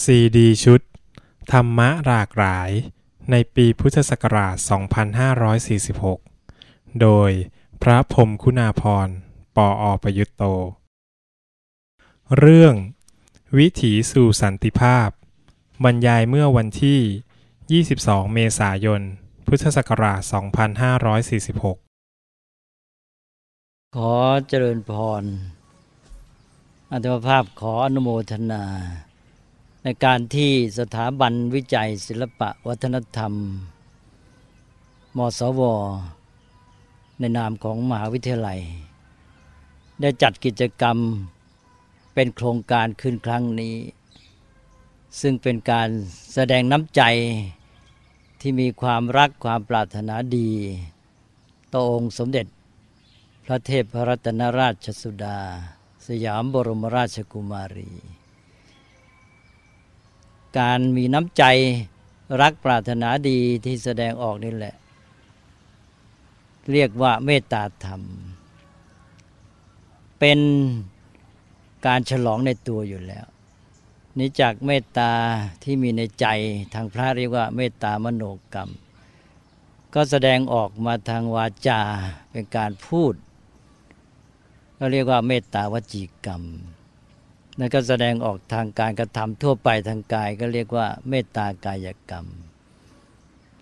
ซีดีชุด ธรรมะหลากหลาย ในปีพุทธศักราช 2546 โดยพระพรมคุณาพรปออประยุตโต เรื่อง วิถีสู่สันติภาพ บรรยายเมื่อวันที่ 22 เมษายน พุทธศักราช 2546 ขอเจริญพร อัตมภาพขออนุโมทนา ในการที่สถาบันวิจัยศิลปะวัฒนธรรม มสว ในนามของมหาวิทยาลัย ได้จัดกิจกรรมเป็นโครงการขึ้นครั้งนี้ ซึ่งเป็นการแสดงน้ำใจที่มีความรักความปรารถนาดี ต่อองค์สมเด็จ พระเทพรัตนราชสุดา สยามบรมราชกุมารี การมีน้ำใจรักปรารถนาดีที่แสดงออกนี่แหละ เรียกว่าเมตตาธรรม เป็นการฉลองในตัวอยู่แล้วนี่จากเมตตาที่มีในใจทางพระเรียกว่าเมตตามโนกรรม ก็แสดงออกมาทางวาจาเป็นการพูด ก็เรียกว่าเมตตาวจีกรรม นั่นก็แสดงออกทางการกระทำทั่วไปทางกายก็เรียกว่า เมตตากายกรรม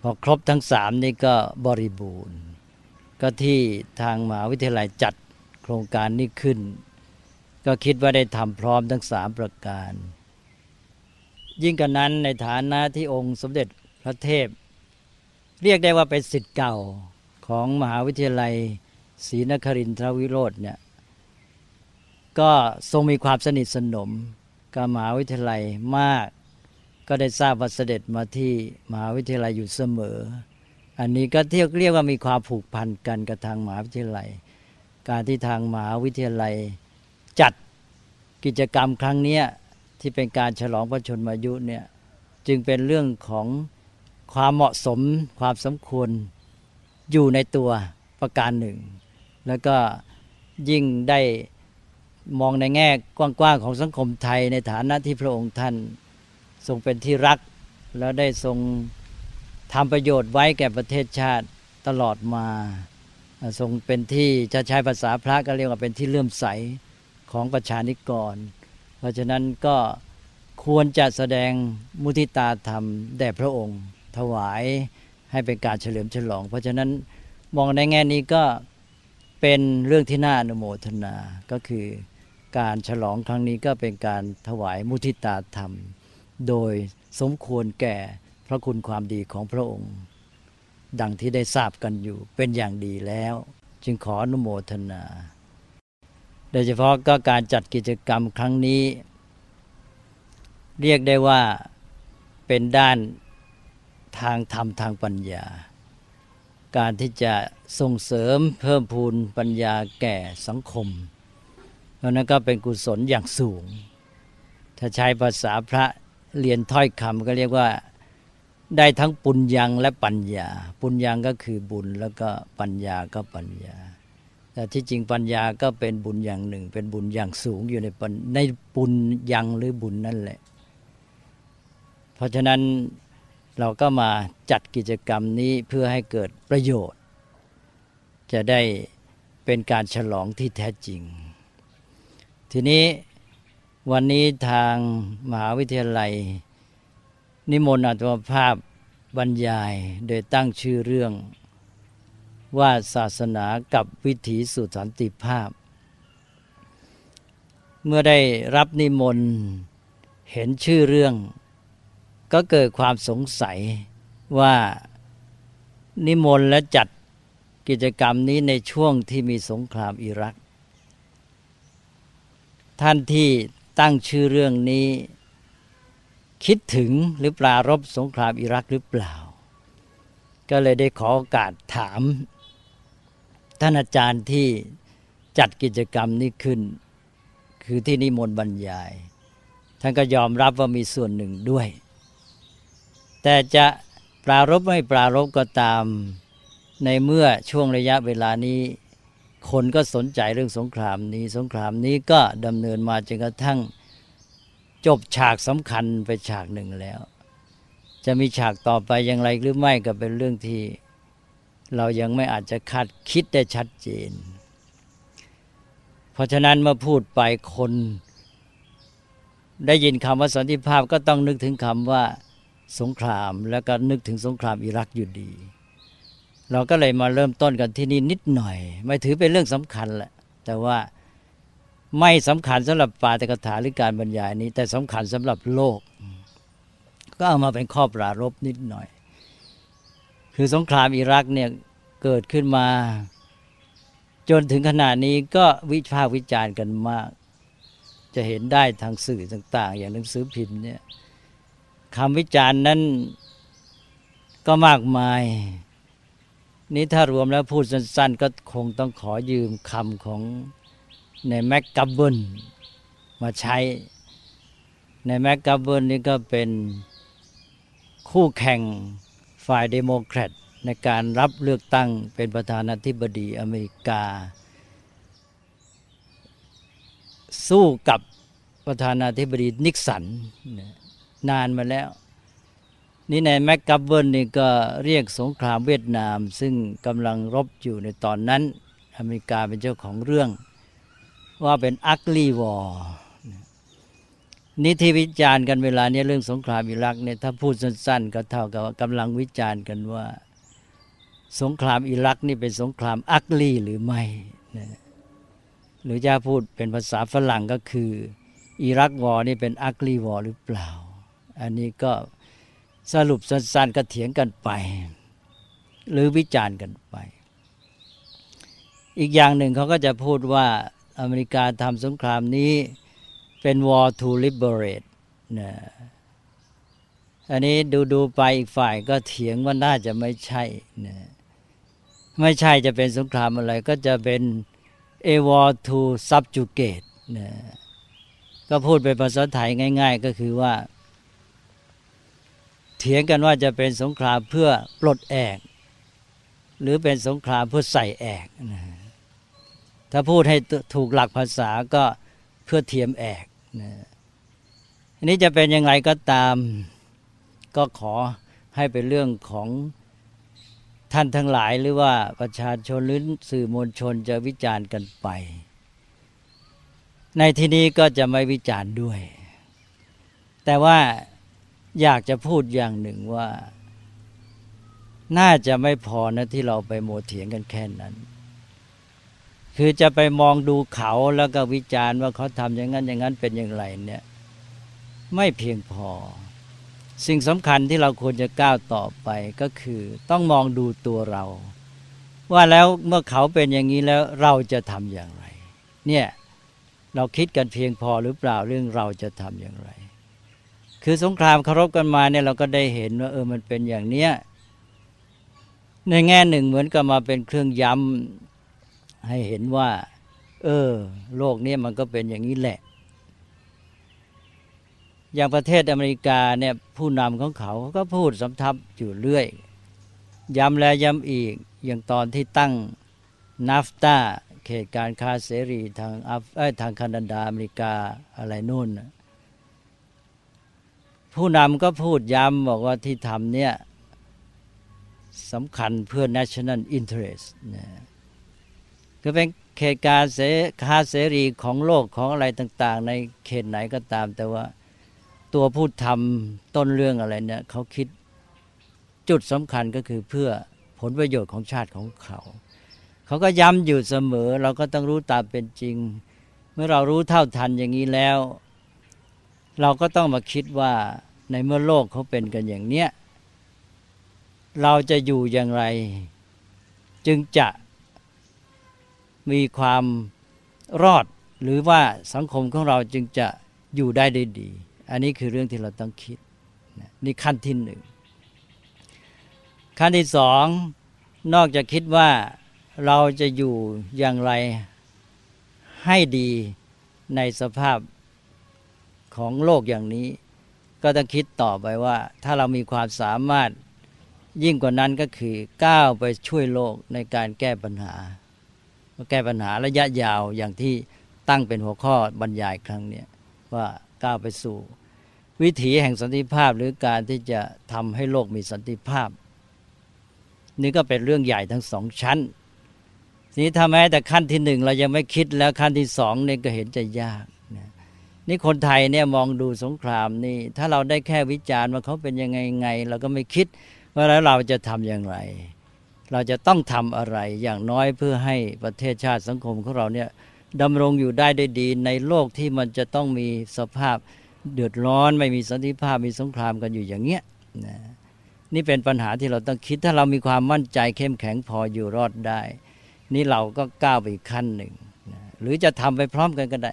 พอครบทั้งสามนี่ก็บริบูรณ์ ก็ที่ทางมหาวิทยาลัยจัดโครงการนี้ขึ้น ก็คิดว่าได้ทำพร้อมทั้งสามประการ ยิ่งกันนั้นในฐานะที่องค์สมเด็จพระเทพ เรียกได้ว่าเป็นสิทธิ์เก่าของมหาวิทยาลัยศรีนครินทรวิโรธเนี่ย ก็ทรงมีความสนิทสนมกับมหาวิทยาลัยมาก ก็ได้ทราบว่าเสด็จมาที่มหาวิทยาลัยอยู่เสมอ อันนี้ก็เที่ยวเรียกว่ามีความผูกพันกันกับทางมหาวิทยาลัย การที่ทางมหาวิทยาลัยจัดกิจกรรมครั้งนี้ที่เป็นการฉลองพระชนมายุเนี่ยจึงเป็นเรื่องของความเหมาะสมความสมควรอยู่ในตัวประการหนึ่ง แล้วก็ยิ่งได้ มองในแง่กว้างๆของสังคมไทยในฐานะที่พระองค์ท่านทรงเป็นที่รัก แล้วได้ทรงทำประโยชน์ไว้แก่ประเทศชาติตลอดมา ทรงเป็นที่จะใช้ภาษาพระก็เรียกว่าเป็นที่เลื่อมใสของประชานิกร เพราะฉะนั้นก็ควรจะแสดงมุทิตาธรรมแด่พระองค์ ถวายให้เป็นการเฉลิมฉลอง เพราะฉะนั้นมองในแง่นี้ก็เป็นเรื่องที่น่าอนุโมทนา ก็คือ การฉลองครั้งนี้ก็เป็นการถวายมุทิตาธรรม โดยสมควรแก่พระคุณความดีของพระองค์ ดังที่ได้ทราบกันอยู่เป็นอย่างดีแล้ว จึงขออนุโมทนา โดยเฉพาะก็การจัดกิจกรรมครั้งนี้ เรียกได้ว่าเป็นด้านทางธรรมทางปัญญา การที่จะส่งเสริมเพิ่มพูนปัญญาแก่สังคม เพราะนั้นก็เป็นกุศลอย่างสูง ถ้าใช้ภาษาพระเรียนถ้อยคำก็เรียกว่าได้ทั้งปุญญังและปัญญา ปุญญังก็คือบุญแล้วก็ปัญญาก็ปัญญา แต่ที่จริงปัญญาก็เป็นบุญอย่างหนึ่ง เป็นบุญอย่างสูงอยู่ในในปุญญังหรือบุญนั่นแหละ เพราะฉะนั้นเราก็มาจัดกิจกรรมนี้เพื่อให้เกิดประโยชน์ จะได้เป็นการฉลองที่แท้จริง ทีนี้วันนี้ทางมหาวิทยาลัย นิมนต์อัตมภาพบรรยายโดยตั้งชื่อเรื่องว่าศาสนากับวิถีสู่สันติภาพ เมื่อได้รับนิมนต์เห็นชื่อเรื่อง ก็เกิดความสงสัยว่านิมนต์และจัดกิจกรรมนี้ในช่วงที่มีสงครามอิรัก ท่านที่ตั้งชื่อเรื่องนี้ คิดถึงหรือปรารบสงครามอิรักหรือเปล่า ก็เลยได้ขอโอกาสถาม ท่านอาจารย์ที่จัดกิจกรรมนี้ขึ้น คือที่นิมนต์บรรยาย ท่านก็ยอมรับว่ามีส่วนหนึ่งด้วย แต่จะปรารบไม่ปรารบก็ตามในเมื่อช่วงระยะเวลานี้ คนก็สนใจเรื่องสงครามนี้ สงครามนี้ก็ดำเนินมาจนกระทั่งจบฉากสำคัญไปฉากหนึ่งแล้ว จะมีฉากต่อไปอย่างไรหรือไม่ก็เป็นเรื่องที่ เรายังไม่อาจจะคาดคิดได้ชัดเจน เพราะฉะนั้นเมื่อพูดไปคน ได้ยินคำว่าสันติภาพก็ต้องนึกถึงคำว่าสงคราม แล้วก็นึกถึงสงครามอิรักอยู่ดี เราก็เลยมาเริ่มต้นกันที่นี่นิดหน่อย ไม่ถือเป็นเรื่องสำคัญแหละแต่ว่าไม่สำคัญสำหรับปาตกถาหรือการบรรยายนี้ แต่สำคัญสำหรับโลก ก็เอามาเป็นข้อปรารบนิดหน่อย คือสงครามอิรักเนี่ยเกิดขึ้นมา จนถึงขนาดนี้ก็วิพากษ์วิจารณ์กันมาก จะเห็นได้ทางสื่อต่าง ๆ อย่างหนังสือพิมพ์เนี่ยคำวิจารณ์นั้นก็มากมาย นี้ถ้ารวมแล้วพูดสั้น ๆ ก็คงต้องขอยืมคำของนายแม็คกัฟเวิร์นมาใช้ นายแม็คกัฟเวิร์นนี่ก็เป็นคู่แข่งฝ่ายเดโมแครตในการรับเลือกตั้งเป็นประธานาธิบดีอเมริกา สู้กับประธานาธิบดีนิกสันนานมาแล้ว นี่นายแม็คกัฟเวิร์นนี่ก็เรียกสงครามเวียดนาม ซึ่งกำลังรบอยู่ในตอนนั้น อเมริกาเป็นเจ้าของเรื่อง ว่าเป็น ugly war นี่ที่วิจารณ์กันเวลานี้เรื่องสงครามอิรักเนี่ยถ้าพูดสั้น ๆ ก็เท่ากับกำลังวิจารณ์กันว่า สงครามอิรักนี่เป็นสงครามอักลีหรือไม่หรือจะพูดเป็นภาษาฝรั่งก็คือ อิรักวอร์นี่เป็นอักลีวอร์หรือเปล่า อันนี้ก็ สรุปสั้นๆก็เถียงกันไป หรือวิจารณ์กันไป อีกอย่างหนึ่งเขาก็จะพูดว่าอเมริกาทำสงครามนี้เป็น war to liberate นะอันนี้ดูดูไปอีกฝ่ายก็เถียงว่าน่าจะไม่ใช่นะไม่ใช่จะเป็นสงครามอะไรก็จะเป็น a war to subjugate นะก็พูดเป็นภาษาไทยง่าย ๆ ก็คือว่า เถียงกันว่าจะเป็นสงครามเพื่อปลดแอก หรือเป็นสงครามเพื่อใส่แอกนะถ้าพูดให้ถูกหลักภาษาก็เพื่อเทียมแอกนะอันนี้จะเป็นยังไงก็ตาม ก็ขอให้เป็นเรื่องของท่านทั้งหลายหรือว่าประชาชนหรือสื่อมวลชนจะวิจารณ์กันไป ในที่นี้ก็จะไม่วิจารณ์ด้วย แต่ว่า อยากจะพูดอย่างหนึ่งว่า น่าจะไม่พอนะที่เราไปโมเถียงกันแค่นั้น คือจะไปมองดูเขาแล้วก็วิจารณ์ว่าเขาทำอย่างนั้นอย่างนั้นเป็นอย่างไรเนี่ย ไม่เพียงพอ สิ่งสำคัญที่เราควรจะก้าวต่อไปก็คือ ต้องมองดูตัวเรา ว่าแล้วเมื่อเขาเป็นอย่างนี้แล้วเราจะทำอย่างไร เนี่ยเราคิดกันเพียงพอหรือเปล่าเรื่องเราจะทำอย่างไร คือสงครามเคารพกันมาเนี่ยเราก็ได้เห็นว่าเออมันเป็นอย่างเนี้ยในแง่หนึ่งเหมือนกับมาเป็นเครื่องย้ำให้เห็นว่า เออ โลกนี้มันก็เป็นอย่างนี้แหละ อย่างประเทศอเมริกาเนี่ยผู้นำของเขาก็พูดสำทับอยู่เรื่อย ย้ำแล้วย้ำอีกอย่างตอนที่ตั้งนาฟตาเขตการค้าเสรีทางอัฟทางแคนาดาอเมริกาอะไรนู่น ผู้นำก็พูดย้ำบอกว่าที่ทำเนี่ยสำคัญเพื่อ national interest นะคือเป็นเขตการเสคาเสรีของโลกของอะไรต่าง ๆ ในเขตไหนก็ตาม แต่ว่าตัวผู้ทำต้นเรื่องอะไรเนี่ยเขาคิดจุดสำคัญก็คือเพื่อผลประโยชน์ของชาติของเขา เขาก็ย้ำอยู่เสมอ เราก็ต้องรู้ตามเป็นจริง เมื่อเรารู้เท่าทันอย่างนี้แล้ว เราก็ต้องมาคิดว่า ในเมื่อโลกเขาเป็นกันอย่างเนี้ยเราจะอยู่อย่างไร จึงจะมีความรอดหรือว่าสังคมของเราจึงจะอยู่ได้ได้ดี อันนี้คือเรื่องที่เราต้องคิดนี่ขั้นที่หนึ่งขั้นที่สองนอกจากคิดว่าเราจะอยู่อย่างไรให้ดีในสภาพของโลกอย่างนี้ ก็ต้องคิดต่อไปว่า ถ้าเรามีความสามารถยิ่งกว่านั้นก็คือก้าวไปช่วยโลกในการแก้ปัญหาแก้ปัญหาระยะยาวอย่างที่ตั้งเป็นหัวข้อบรรยายครั้งนี้ว่าก้าวไปสู่ วิถีแห่งสันติภาพหรือการที่จะทำให้โลกมีสันติภาพ นี่ก็เป็นเรื่องใหญ่ทั้งสองชั้นทีนี้ถ้าแม้แต่ขั้นที่หนึ่งเรายังไม่คิดแล้วขั้นที่สองนี่ก็เห็นจะยาก นี่คนไทยเนี่ยมองดูสงครามนี่ ถ้าเราได้แค่วิจารณ์ว่าเขาเป็นยังไงไง เราก็ไม่คิดว่าแล้วเราจะทำอย่างไร เราจะต้องทำอะไรอย่างน้อยเพื่อให้ประเทศชาติสังคมของเราเนี่ยดำรงอยู่ได้ได้ดี ในโลกที่มันจะต้องมีสภาพเดือดร้อนไม่มีสันติภาพมีสงครามกันอยู่อย่างเงี้ยนะนี่เป็นปัญหาที่เราต้องคิดถ้าเรามีความมั่นใจเข้มแข็งพออยู่รอดได้ นี่เราก็ก้าวไปอีกขั้นหนึ่งนะหรือจะทำไปพร้อมกันก็ได้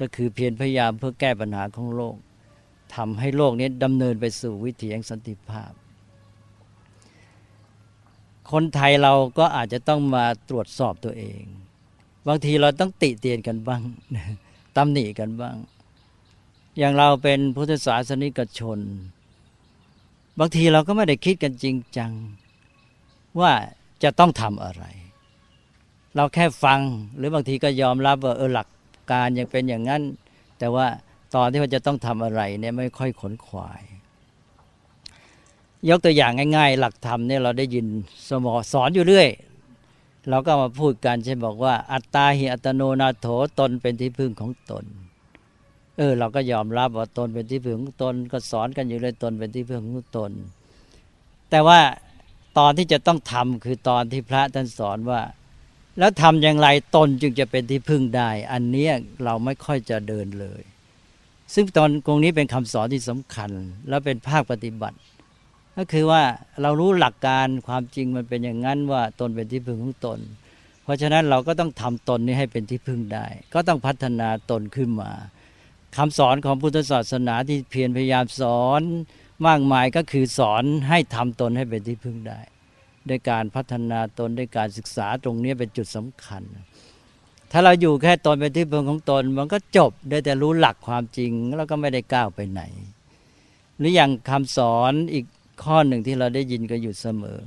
ก็คือเพียรพยายามเพื่อแก้ปัญหาของโลกทำให้โลกนี้ดำเนินไปสู่วิถีแห่งสันติภาพ คนไทยเราก็อาจจะต้องมาตรวจสอบตัวเอง บางทีเราต้องติเตียนกันบ้างตำหนิกันบ้าง อย่างเราเป็นพุทธศาสนิกชน บางทีเราก็ไม่ได้คิดกันจริงจัง ว่าจะต้องทำอะไร เราแค่ฟังหรือบางทีก็ยอมรับว่าเออหลัก การยังเป็นอย่างนั้น แต่ว่าตอนที่ว่าจะต้องทำอะไรเนี่ยไม่ค่อยขนขวาย ยกตัวอย่างง่าย ๆ หลักธรรมเนี่ยเราได้ยินสมอสอนอยู่เรื่อย เราก็มาพูดกันเช่นบอกว่า อัตตาหิอัตโนนาโถตนเป็นที่พึ่งของตน เออ เราก็ยอมรับว่าตนเป็นที่พึ่งของตน ก็สอนกันอยู่เลยตนเป็นที่พึ่งของตน แต่ว่าตอนที่จะต้องทำคือตอนที่พระท่านสอนว่า แล้วทำอย่างไรตนจึงจะเป็นที่พึ่งได้ อันนี้เราไม่ค่อยจะเดินเลย ซึ่งตอนตรงนี้เป็นคำสอนที่สำคัญ และเป็นภาคปฏิบัติ ก็คือว่าเรารู้หลักการความจริงมันเป็นอย่างนั้นว่าตนเป็นที่พึ่งของตน เพราะฉะนั้นเราก็ต้องทำตนนี้ให้เป็นที่พึ่งได้ ก็ต้องพัฒนาตนขึ้นมาคำสอนของพุทธศาสนาที่เพียรพยายามสอนมากมายก็คือสอนให้ทำตนให้เป็นที่พึ่งได้ ด้วยการพัฒนาตนด้วยการศึกษาตรงนี้เป็นจุดสำคัญ ถ้าเราอยู่แค่ตนเป็นที่พึ่งของตน มันก็จบได้แต่รู้หลักความจริงแล้วก็ไม่ได้ก้าวไปไหน หรืออย่างคำสอนอีกข้อหนึ่งที่เราได้ยินก็อยู่เสมอ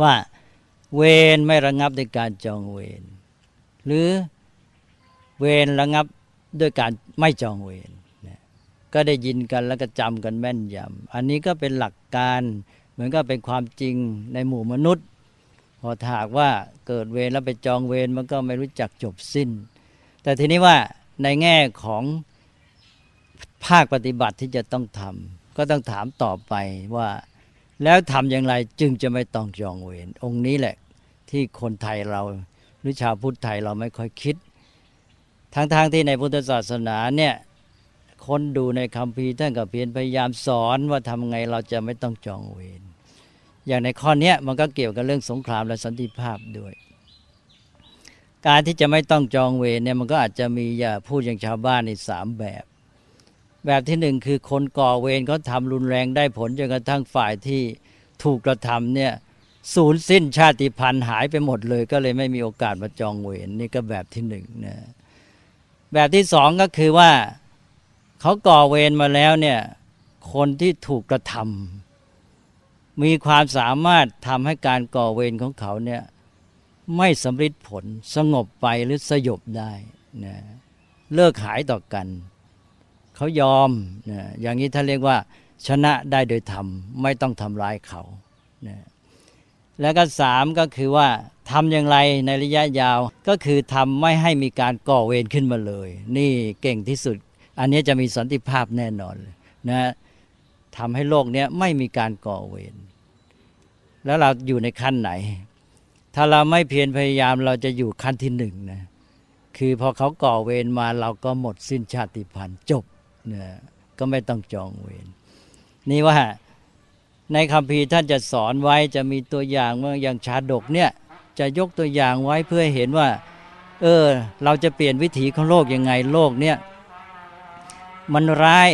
ว่าเวรไม่ระงับด้วยการจองเวรหรือเวรระงับด้วยการไม่จองเวรก็ได้ยินกันแล้วก็จำกันแม่นยำอันนี้ก็เป็นหลักการ มือนก็เป็นความจริงในหมู่มนุษย์ พอถากว่าเกิดเวรแล้วไปจองเวรมันก็ไม่รู้จักจบสิ้น แต่ทีนี้ว่าในแง่ของภาคปฏิบัติที่จะต้องทำก็ต้องถามต่อไปว่า แล้วทำอย่างไรจึงจะไม่ต้องจองเวรองค์นี้แหละที่คนไทยเราหรือชาวพุทธไทยเราไม่ค่อยคิดทั้งๆทที่ในพุทธศาสนาเนี่ยคนดูในคำพีท่านก็เพียรพยายามสอนว่าทำไงเราจะไม่ต้องจองเวร อย่างในข้อนี้มันก็เกี่ยวกับเรื่องสงครามและสันติภาพด้วย การที่จะไม่ต้องจองเวรเนี่ยมันก็อาจจะมีอย่าพูดอย่างชาวบ้านในสามแบบ แบบที่หนึ่งคือคนก่อเวรเขาทารุนแรงได้ผลจนกระทั่งฝ่ายที่ถูกกระทำเนี่ยสูญสิ้นชาติพันธุ์หายไปหมดเลย ก็เลยไม่มีโอกาสมาจองเวรนี่ก็แบบที่หนึ่งนะแบบที่สองก็คือว่าเขาก่อเวรมาแล้วเนี่ยคนที่ถูกกระทำ มีความสามารถทำให้การก่อเวรของเขาเนี่ยไม่สำเร็จผลสงบไปหรือสยบได้นะเลิกหายต่อกัน เขายอมนะอย่างนี้ท่านเรียกว่า ชนะได้โดยธรรม ไม่ต้องทำร้ายเขานะแล้วก็สามก็คือว่าทำอย่างไรในระยะยาวก็คือทำไม่ให้มีการก่อเวรขึ้นมาเลย นี่เก่งที่สุด อันนี้จะมีสันติภาพแน่นอนนะทำให้โลกนี้ไม่มีการก่อเวร แล้วเราอยู่ในขั้นไหน ถ้าเราไม่เพียรพยายามเราจะอยู่ขั้นที่หนึ่งนะคือพอเขาก่อเวรมาเราก็หมดสิ้นชาติพันธุ์จบนะก็ไม่ต้องจองเวรนี่ว่าในคำพีท่านจะสอนไว้จะมีตัวอย่างเมื่ออย่างชาดกเนี่ยจะยกตัวอย่างไว้เพื่อเห็นว่า เออ เราจะเปลี่ยนวิถีของโลกยังไงโลกเนี่ยมันร้าย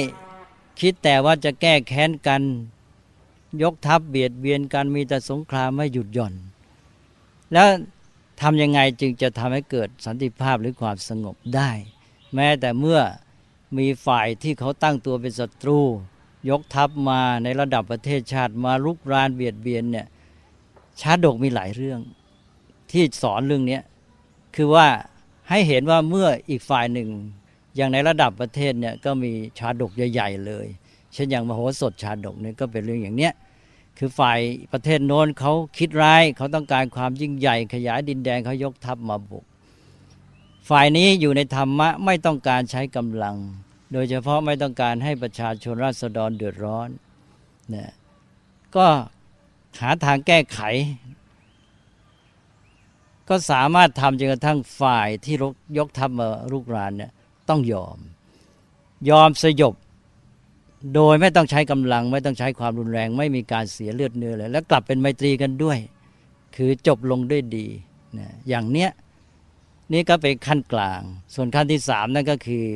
คิดแต่ว่าจะแก้แค้นกัน ยกทัพเบียดเบียนกันมีแต่สงครามไม่หยุดหย่อน แล้วทำยังไงจึงจะทำให้เกิดสันติภาพหรือความสงบได้ แม้แต่เมื่อมีฝ่ายที่เขาตั้งตัวเป็นศัตรู ยกทัพมาในระดับประเทศชาติมาลุกรานเบียดเบียนเนี่ยชาดกมีหลายเรื่อง ที่สอนเรื่องนี้คือว่าให้เห็นว่าเมื่ออีกฝ่ายหนึ่ง อย่างในระดับประเทศเนี่ยก็มีชาดกใหญ่ ๆ เลย เช่นอย่างมโหสถชาดกเนี่ยก็เป็นเรื่องอย่างเนี้ยคือฝ่ายประเทศโน้นเขาคิดร้ายเขาต้องการความยิ่งใหญ่ ขยายดินแดนเขายกทัพมาบุก ฝ่ายนี้อยู่ในธรรมะไม่ต้องการใช้กำลัง โดยเฉพาะไม่ต้องการให้ประชาชนราษฎรเดือดร้อนนะก็หาทางแก้ไข ก็สามารถทำจนกระทั่งฝ่ายที่ยกทัพมารุกรานเนี่ยต้องยอม ยอมสยบ โดยไม่ต้องใช้กำลัง ไม่ต้องใช้ความรุนแรง ไม่มีการเสียเลือดเนื้อเลย แล้วกลับเป็นไมตรีกันด้วย คือจบลงด้วยดีนะอย่างเนี้ยนี่ก็เป็นขั้นกลาง ส่วนขั้นที่สามนั่นก็คือ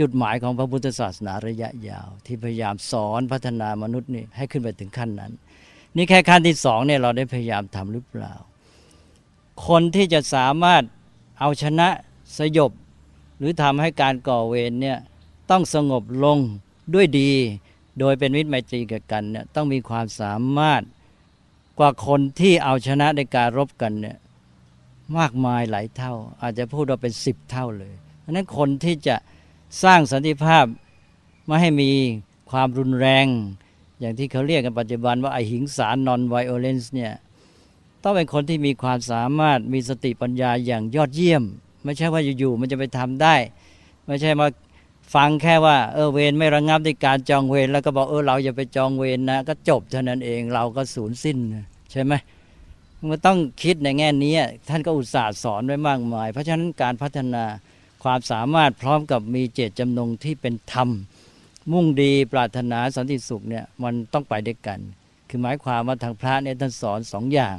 จุดหมายของพระพุทธศาสนาระยะยาว ที่พยายามสอนพัฒนามนุษย์นี่ให้ขึ้นไปถึงขั้นนั้น นี่แค่ขั้นที่สองเนี่ยเราได้พยายามทำหรือเปล่า คนที่จะสามารถเอาชนะสยบ หรือทำให้การก่อเวรเนี่ยต้องสงบลง ด้วยดี โดยเป็นมิตรไมตรีกับกันเนี่ยต้องมีความสามารถกว่าคนที่เอาชนะในการรบกันเนี่ยมากมายหลายเท่า อาจจะพูดว่าเป็นสิบเท่าเลยเพราะนั้นคนที่จะสร้างสันติภาพไม่ให้มีความรุนแรง อย่างที่เขาเรียกกันปัจจุบันว่าไอหิงสารนอนไวโอเลนส์เนี่ยต้องเป็นคนที่มีความสามารถมีสติปัญญาอย่างยอดเยี่ยม ไม่ใช่ว่าอยู่ๆมันจะไปทำได้ ไม่ใช่มา ฟังแค่ว่าเออเวรไม่ระงับในการจองเวรแล้วก็บอกเออเราอย่าไปจองเวรนะ ก็จบเท่านั้นเองเราก็สูญสิ้นใช่ไหมมันต้องคิดในแง่นี้ท่านก็อุตส่าห์สอนไว้มากมาย เพราะฉะนั้นการพัฒนาความสามารถพร้อมกับมีเจตจำนงที่เป็นธรรม มุ่งดีปรารถนาสันติสุขเนี่ยมันต้องไปด้วยกัน คือหมายความว่าทางพระเนี่ยท่านสอนสองอย่าง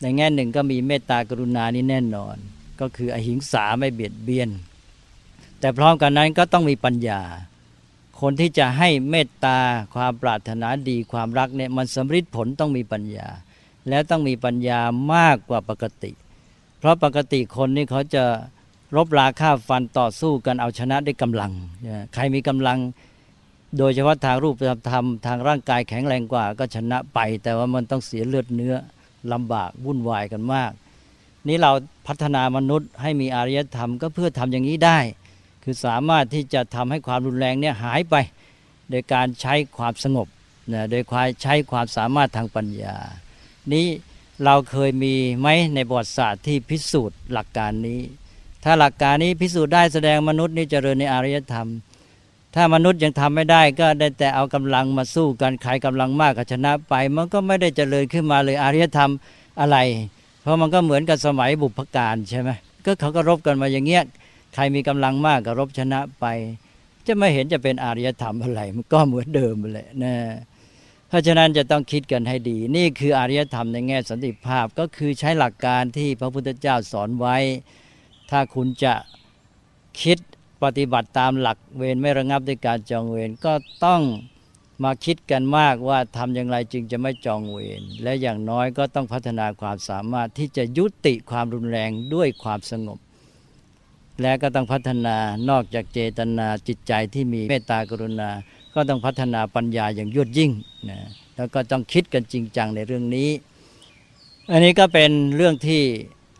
ในแง่หนึ่งก็มีเมตตากรุณานี่แน่นอน ก็คืออหิงสาไม่เบียดเบียน แต่พร้อมกันนั้นก็ต้องมีปัญญา คนที่จะให้เมตตาความปรารถนาดีความรักเนี่ยมันสำฤทธิ์ผลต้องมีปัญญา แล้วต้องมีปัญญามากกว่าปกติ เพราะปกติคนนี่เขาจะรบราฆ่าฟันต่อสู้กันเอาชนะด้วยกำลัง ใครมีกำลังโดยเฉพาะทางรูปธรรมทางร่างกายแข็งแรงกว่าก็ชนะไป แต่ว่ามันต้องเสียเลือดเนื้อลำบากวุ่นวายกันมาก นี้เราพัฒนามนุษย์ให้มีอารยธรรมก็เพื่อทำอย่างนี้ได้ คือสามารถที่จะทำให้ความรุนแรงเนี่ยหายไป โดยการใช้ความสงบนะโดยความใช้ความสามารถทางปัญญา นี้เราเคยมีไหมในบทศาสตร์ที่พิสูจน์หลักการนี้ ถ้าหลักการนี้พิสูจน์ได้แสดงมนุษย์นี่เจริญในอารยธรรม ถ้ามนุษย์ยังทำไม่ได้ก็ได้แต่เอากำลังมาสู้กันใครกำลังมากก็ชนะไป มันก็ไม่ได้เจริญขึ้นมาเลยอารยธรรมอะไร เพราะมันก็เหมือนกับสมัยบุพการใช่ไหมก็เขาก็รบกันมาอย่างเงี้ย ใครมีกำลังมากก็รบชนะไป จะไม่เห็นจะเป็นอารยธรรมอะไรมันก็เหมือนเดิมเลยนะเพราะฉะนั้นจะต้องคิดกันให้ดี นี่คืออารยธรรมในแง่สันติภาพก็คือใช้หลักการที่พระพุทธเจ้าสอนไว้ ถ้าคุณจะคิดปฏิบัติตามหลักเวรไม่ระงับด้วยการจองเวรก็ต้องมาคิดกันมากว่าทำอย่างไรจึงจะไม่จองเวรและอย่างน้อยก็ต้องพัฒนาความสามารถที่จะยุติความรุนแรงด้วยความสงบ และก็ต้องพัฒนานอกจากเจตนาจิตใจที่มีเมตตากรุณา ก็ต้องพัฒนาปัญญาอย่างยวดยิ่งนะแล้วก็ต้องคิดกันจริงจังในเรื่องนี้ อันนี้ก็เป็นเรื่องที่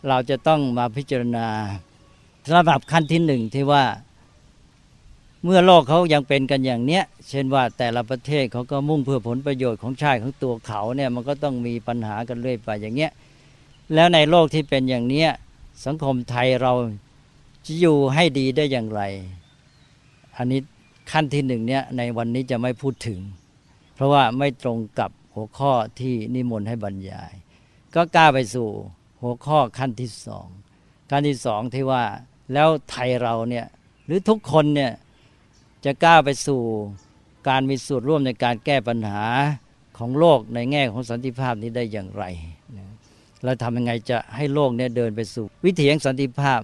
เราจะต้องมาพิจารณาสำหรับขั้นที่หนึ่งที่ว่าเมื่อโลกเขายังเป็นกันอย่างเนี้ย เช่นว่าแต่ละประเทศเขาก็มุ่งเพื่อผลประโยชน์ของชาติของตัวเขาเนี่ยมันก็ต้องมีปัญหากันเรื่อยไปอย่างเงี้ย แล้วในโลกที่เป็นอย่างเนี้ยสังคมไทยเรา จะอยู่ให้ดีได้อย่างไร อันนี้ขั้นที่หนึ่งเนี่ยในวันนี้จะไม่พูดถึง เพราะว่าไม่ตรงกับหัวข้อที่นิมนต์ให้บรรยาย ก็กล้าไปสู่หัวข้อขั้นที่สองขั้นที่สองที่ว่าแล้วไทยเราเนี่ยหรือทุกคนเนี่ยจะกล้าไปสู่การมีส่วนร่วมในการแก้ปัญหาของโลกในแง่ของสันติภาพนี้ได้อย่างไรแล้วทำยังไงจะให้โลกเนี่ยเดินไปสู่ วิถีแห่งสันติภาพ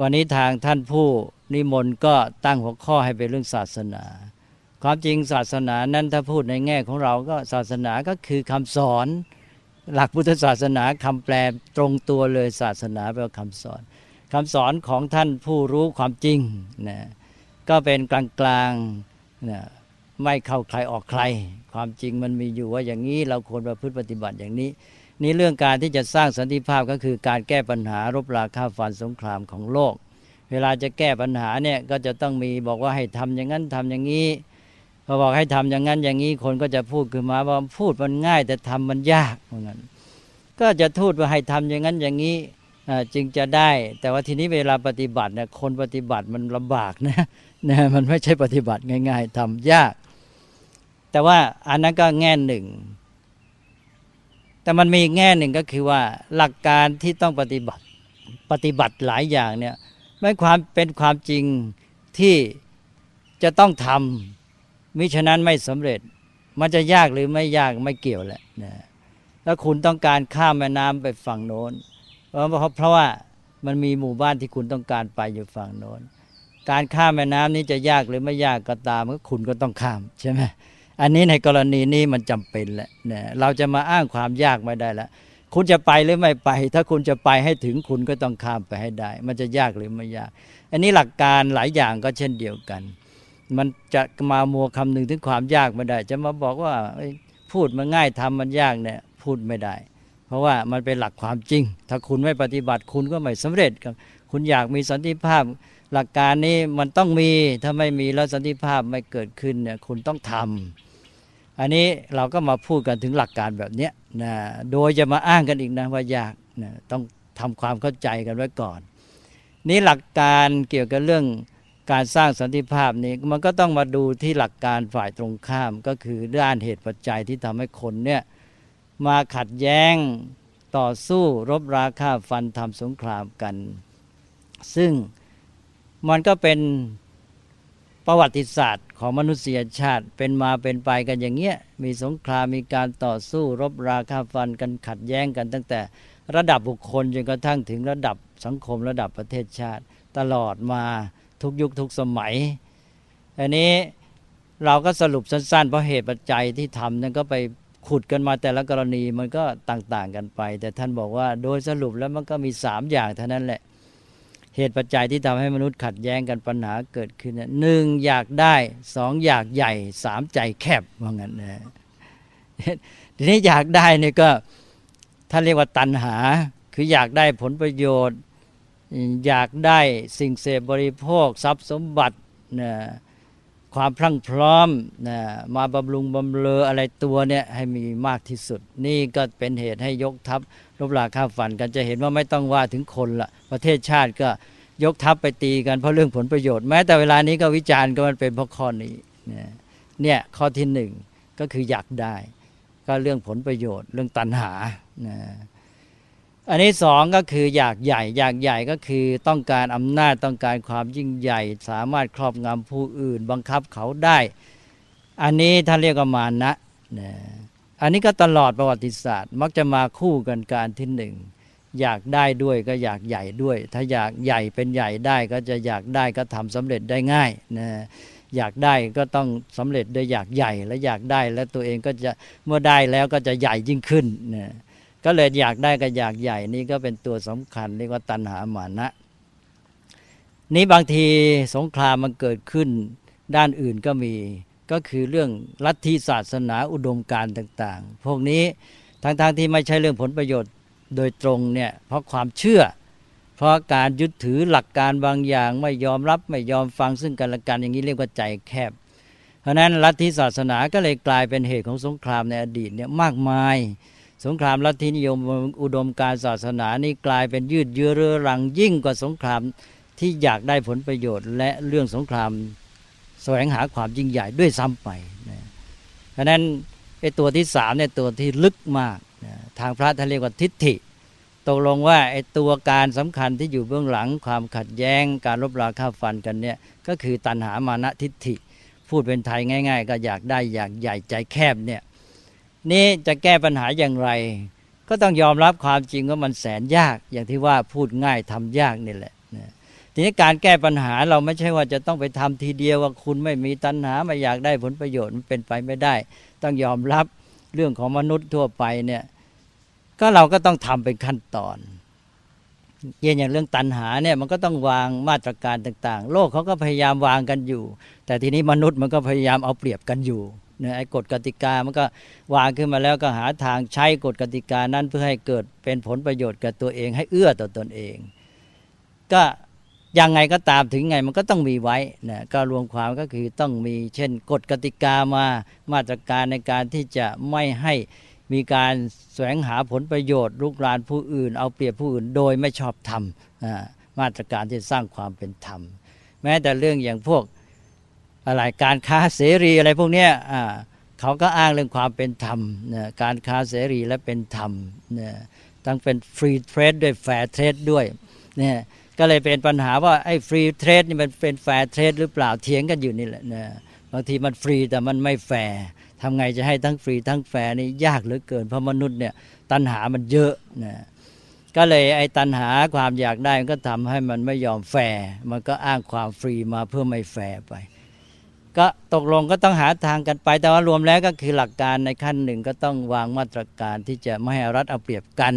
วันนี้ทางท่านผู้นิมนต์ก็ตั้งหัวข้อให้เป็นเรื่องศาสนา ความจริงศาสนานั้นถ้าพูดในแง่ของเราก็ศาสนาก็คือคำสอน หลักพุทธศาสนาคำแปลตรงตัวเลยศาสนาแปลว่าคำสอนคำสอนของท่านผู้รู้ความจริงนะก็เป็นกลางๆนะไม่เข้าใครออกใคร ความจริงมันมีอยู่ว่าอย่างนี้เราควรประพฤติปฏิบัติอย่างนี้ นี่เรื่องการที่จะสร้างสันติภาพก็คือการแก้ปัญหารบราฆ่าฟันสงครามของโลก เวลาจะแก้ปัญหาเนี่ยก็จะต้องมีบอกว่าให้ทำอย่างนั้นทำอย่างนี้พอบอกให้ทำอย่างนั้นอย่างนี้คนก็จะพูดขึ้นมาว่าพูดมันง่ายแต่ทำมันยากเหมือนกันก็จะทูดว่าให้ทำอย่างนั้นอย่างนี้จึงจะได้ แต่ว่าทีนี้เวลาปฏิบัติเนี่ยคนปฏิบัติมันลำบากนะนะมันไม่ใช่ปฏิบัติง่าย ๆทำยาก แต่ว่าอันนั้นก็แง่หนึ่ง แต่มันมีแง่หนึ่งก็คือว่าหลักการที่ต้องปฏิบัติปฏิบัติหลายอย่างเนี่ยไม่ความเป็นความจริงที่จะต้องทำมิฉะนั้นไม่สำเร็จ มันจะยากหรือไม่ยากไม่เกี่ยวแหละนะแล้วคุณต้องการข้ามแม่น้ำไปฝั่งโน้น เพราะเพราะว่ามันมีหมู่บ้านที่คุณต้องการไปอยู่ฝั่งโน้น การข้ามแม่น้ำนี้จะยากหรือไม่ยากก็ตามก็คุณก็ต้องข้ามใช่ไหม อันนี้ในกรณีนี้มันจำเป็นแหละเนี่ยเราจะมาอ้างความยากไม่ได้แล้วคุณจะไปหรือไม่ไป ถ้าคุณจะไปให้ถึงคุณก็ต้องข้ามไปให้ได้ มันจะยากหรือไม่ยาก อันนี้หลักการหลายอย่างก็เช่นเดียวกัน มันจะมามัวคำนึงถึงความยากไม่ได้ จะมาบอกว่าพูดมันง่ายทำมันยากเนี่ยพูดไม่ได้ เพราะว่ามันเป็นหลักความจริง ถ้าคุณไม่ปฏิบัติคุณก็ไม่สำเร็จคุณอยากมีสันติภาพ หลักการนี้มันต้องมีถ้าไม่มีแล้วสันติภาพไม่เกิดขึ้นเนี่ยคุณต้องทำ อันนี้เราก็มาพูดกันถึงหลักการแบบนี้นะโดยจะมาอ้างกันอีกนะว่ายากนะต้องทำความเข้าใจกันไว้ก่อน นี่หลักการเกี่ยวกับเรื่องการสร้างสันติภาพนี้มันก็ต้องมาดูที่หลักการฝ่ายตรงข้ามก็คือด้านเหตุปัจจัยที่ทำให้คนเนี่ยมาขัดแย้งต่อสู้รบราฆ่าฟันทำสงครามกัน ซึ่งมันก็เป็น ประวัติศาสตร์ของมนุษยชาติเป็นมาเป็นไปกันอย่างเงี้ยมีสงครามมีการต่อสู้รบราฆ่าฟันกันขัดแย้งกันตั้งแต่ระดับบุคคลจนกระทั่งถึงระดับสังคมระดับประเทศชาติ ตลอดมาทุกยุคทุกสมัยอันนี้เราก็สรุปสั้นๆเพราะเหตุปัจจัยที่ทำนั่นก็ไปขุดกันมาแต่ละกรณีมันก็ต่างๆกันไป แต่ท่านบอกว่าโดยสรุปแล้วมันก็มีสามอย่างเท่านั้นแหละ เหตุปัจจัยที่ทำให้มนุษย์ขัดแย้งกันปัญหาเกิดขึ้นหนึ่งอยากได้สองอยากใหญ่สามใจแคบว่างั้นนะทีนี้อยากได้นี่ก็ท่านเรียกว่าตัณหา คืออยากได้ผลประโยชน์ อยากได้สิ่งเสพบริโภค ทรัพย์สมบัตินะ ความพรั่งพร้อมนะมาบำรุงบำเรออะไรตัวเนี่ยให้มีมากที่สุด นี่ก็เป็นเหตุให้ยกทัพรบราข้าฝันกันจะเห็นว่าไม่ต้องว่าถึงคนละประเทศชาติก็ยกทัพไปตีกันเพราะเรื่องผลประโยชน์ แม้แต่เวลานี้ก็วิจารณ์ก็มันเป็นเพราะข้อนี้เนี่ยข้อที่หนึ่งก็คืออยากได้ ก็เรื่องผลประโยชน์เรื่องตัณหานะ อันนี้สองก็คืออยากใหญ่ อยากใหญ่ก็คือต้องการอำนาจต้องการความยิ่งใหญ่ สามารถครอบงำผู้อื่น บังคับเขาได้ อันนี้ท่านเรียกว่ามานะนะอันนี้ก็ตลอดประวัติศาสตร์ มักจะมาคู่กันการที่หนึ่งอยากได้ด้วยก็อยากใหญ่ด้วย ถ้าอยากใหญ่เป็นใหญ่ได้ก็จะอยากได้ก็ทำสำเร็จได้ง่ายนะอยากได้ก็ต้องสำเร็จด้วยอยากใหญ่และอยากได้แล้วตัวเองก็จะเมื่อได้แล้วก็จะใหญ่ยิ่งขึ้นนะ ก็เลยอยากได้ก็อยากใหญ่นี่ก็เป็นตัวสำคัญเรียกว่าตัณหาหมานะ นี้บางทีสงครามมันเกิดขึ้นด้านอื่นก็มีก็คือเรื่องลัทธิศาสนาอุดมการต่าง ๆ พวกนี้ทั้งๆทที่ไม่ใช่เรื่องผลประโยชน์โดยตรงเนี่ยเพราะความเชื่อ เพราะการยึดถือหลักการบางอย่างไม่ยอมรับไม่ยอมฟังซึ่งกันและกันอย่างนี้เรียกว่าใจแคบ เพราะนั้นลัทธิศาสนาก็เลยกลายเป็นเหตุของสงครามในอดีตเนี่ยมากมาย สงครามลัทธินิยมอุดมการศาสนานี่กลายเป็นยืดเยื้อเรื้อรังยิ่งกว่าสงครามที่อยากได้ผลประโยชน์ และเรื่องสงครามแสวงหาความยิ่งใหญ่ด้วยซ้ำไปนะเพราะนั้นไอ้ตัวที่สามเนี่ยตัวที่ลึกมากนะทางพระท่านเรียกว่าทิฏฐิ ตกลงว่าไอ้ตัวการสำคัญที่อยู่เบื้องหลังความขัดแย้งการลบราค่าฟันกันเนี่ยก็คือตัณหามานะทิฏฐิ พูดเป็นไทยง่าย ๆ ก็อยากได้อยากใหญ่ใจแคบเนี่ย นี้จะแก้ปัญหาอย่างไร ก็ต้องยอมรับความจริงว่ามันแสนยาก อย่างที่ว่าพูดง่ายทำยากนี่แหละทีนี้การแก้ปัญหาเราไม่ใช่ว่าจะต้องไปทำทีเดียวว่าคุณไม่มีตัณหาไม่อยากได้ผลประโยชน์มันเป็นไปไม่ได้ ต้องยอมรับเรื่องของมนุษย์ทั่วไปเนี่ยก็เราก็ต้องทำเป็นขั้นตอนอย่างเรื่องตัณหาเนี่ยมันก็ต้องวางมาตรการต่าง ๆ โลกเขาก็พยายามวางกันอยู่ แต่ทีนี้มนุษย์มันก็พยายามเอาเปรียบกันอยู่ ไอ้กฎกติกามันก็วางขึ้นมาแล้วก็หาทางใช้กฎกติกานั้นเพื่อให้เกิดเป็นผลประโยชน์กับตัวเองให้เอื้อต่อตอนเอง ก็ยังไงก็ตามถึงไงมันก็ต้องมีไว้นะก็รวมความก็คือต้องมีเช่นกฎกติกามามาตรการในการที่จะไม่ให้มีการแสวงหาผลประโยชน์ลุกรานผู้อื่น เอาเปรียบผู้อื่นโดยไม่ชอบธรรมมาตรการที่สร้างความเป็นธรรม แม้แต่เรื่องอย่างพวก อะไรการค้าเสรีอะไรพวกนี้เขาก็อ้างเรื่องความเป็นธรรมนะการค้าเสรีและเป็นธรรมนะทั้งเป็น free trade ด้วย fair trade ด้วยเนี่ยก็เลยเป็นปัญหาว่าไอ้ free trade นี่มันเป็น fair trade หรือเปล่าเถียงกันอยู่นี่แหละนะบางทีมันฟรีแต่มันไม่แฟร์ทำไงจะให้ทั้งฟรีทั้งแฟร์นี่ยากเหลือเกิน เพราะมนุษย์เนี่ยตัณหามันเยอะนะก็เลยไอ้ตัณหาความอยากได้มันก็ทำให้มันไม่ยอมแฟร์มันก็อ้างความฟรีมาเพื่อไม่แฟร์ไป ก็ตกลงก็ต้องหาทางกันไป แต่ว่ารวมแล้วก็คือหลักการในขั้นหนึ่งก็ต้องวางมาตรการที่จะไม่ให้รัฐเอาเปรียบกัน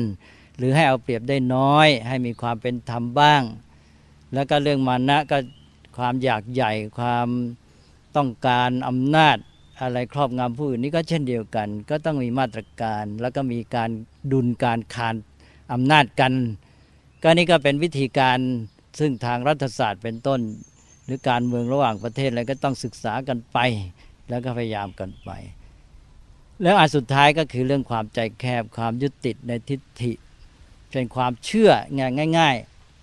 หรือให้เอาเปรียบได้น้อย ให้มีความเป็นธรรมบ้าง แล้วก็เรื่องมานะก็ความอยากใหญ่ความต้องการอำนาจอะไรครอบงำผู้อื่นนี่ก็เช่นเดียวกัน ก็ต้องมีมาตรการ แล้วก็มีการดุลการคานอำนาจกัน ก็นี่ก็เป็นวิธีการซึ่งทางรัฐศาสตร์เป็นต้น หรือการเมืองระหว่างประเทศอะไรก็ต้องศึกษากันไป แล้วก็พยายามกันไป แล้วอันสุดท้ายก็คือเรื่องความใจแคบความยึดติดในทิฏฐิ เป็นความเชื่อง่าย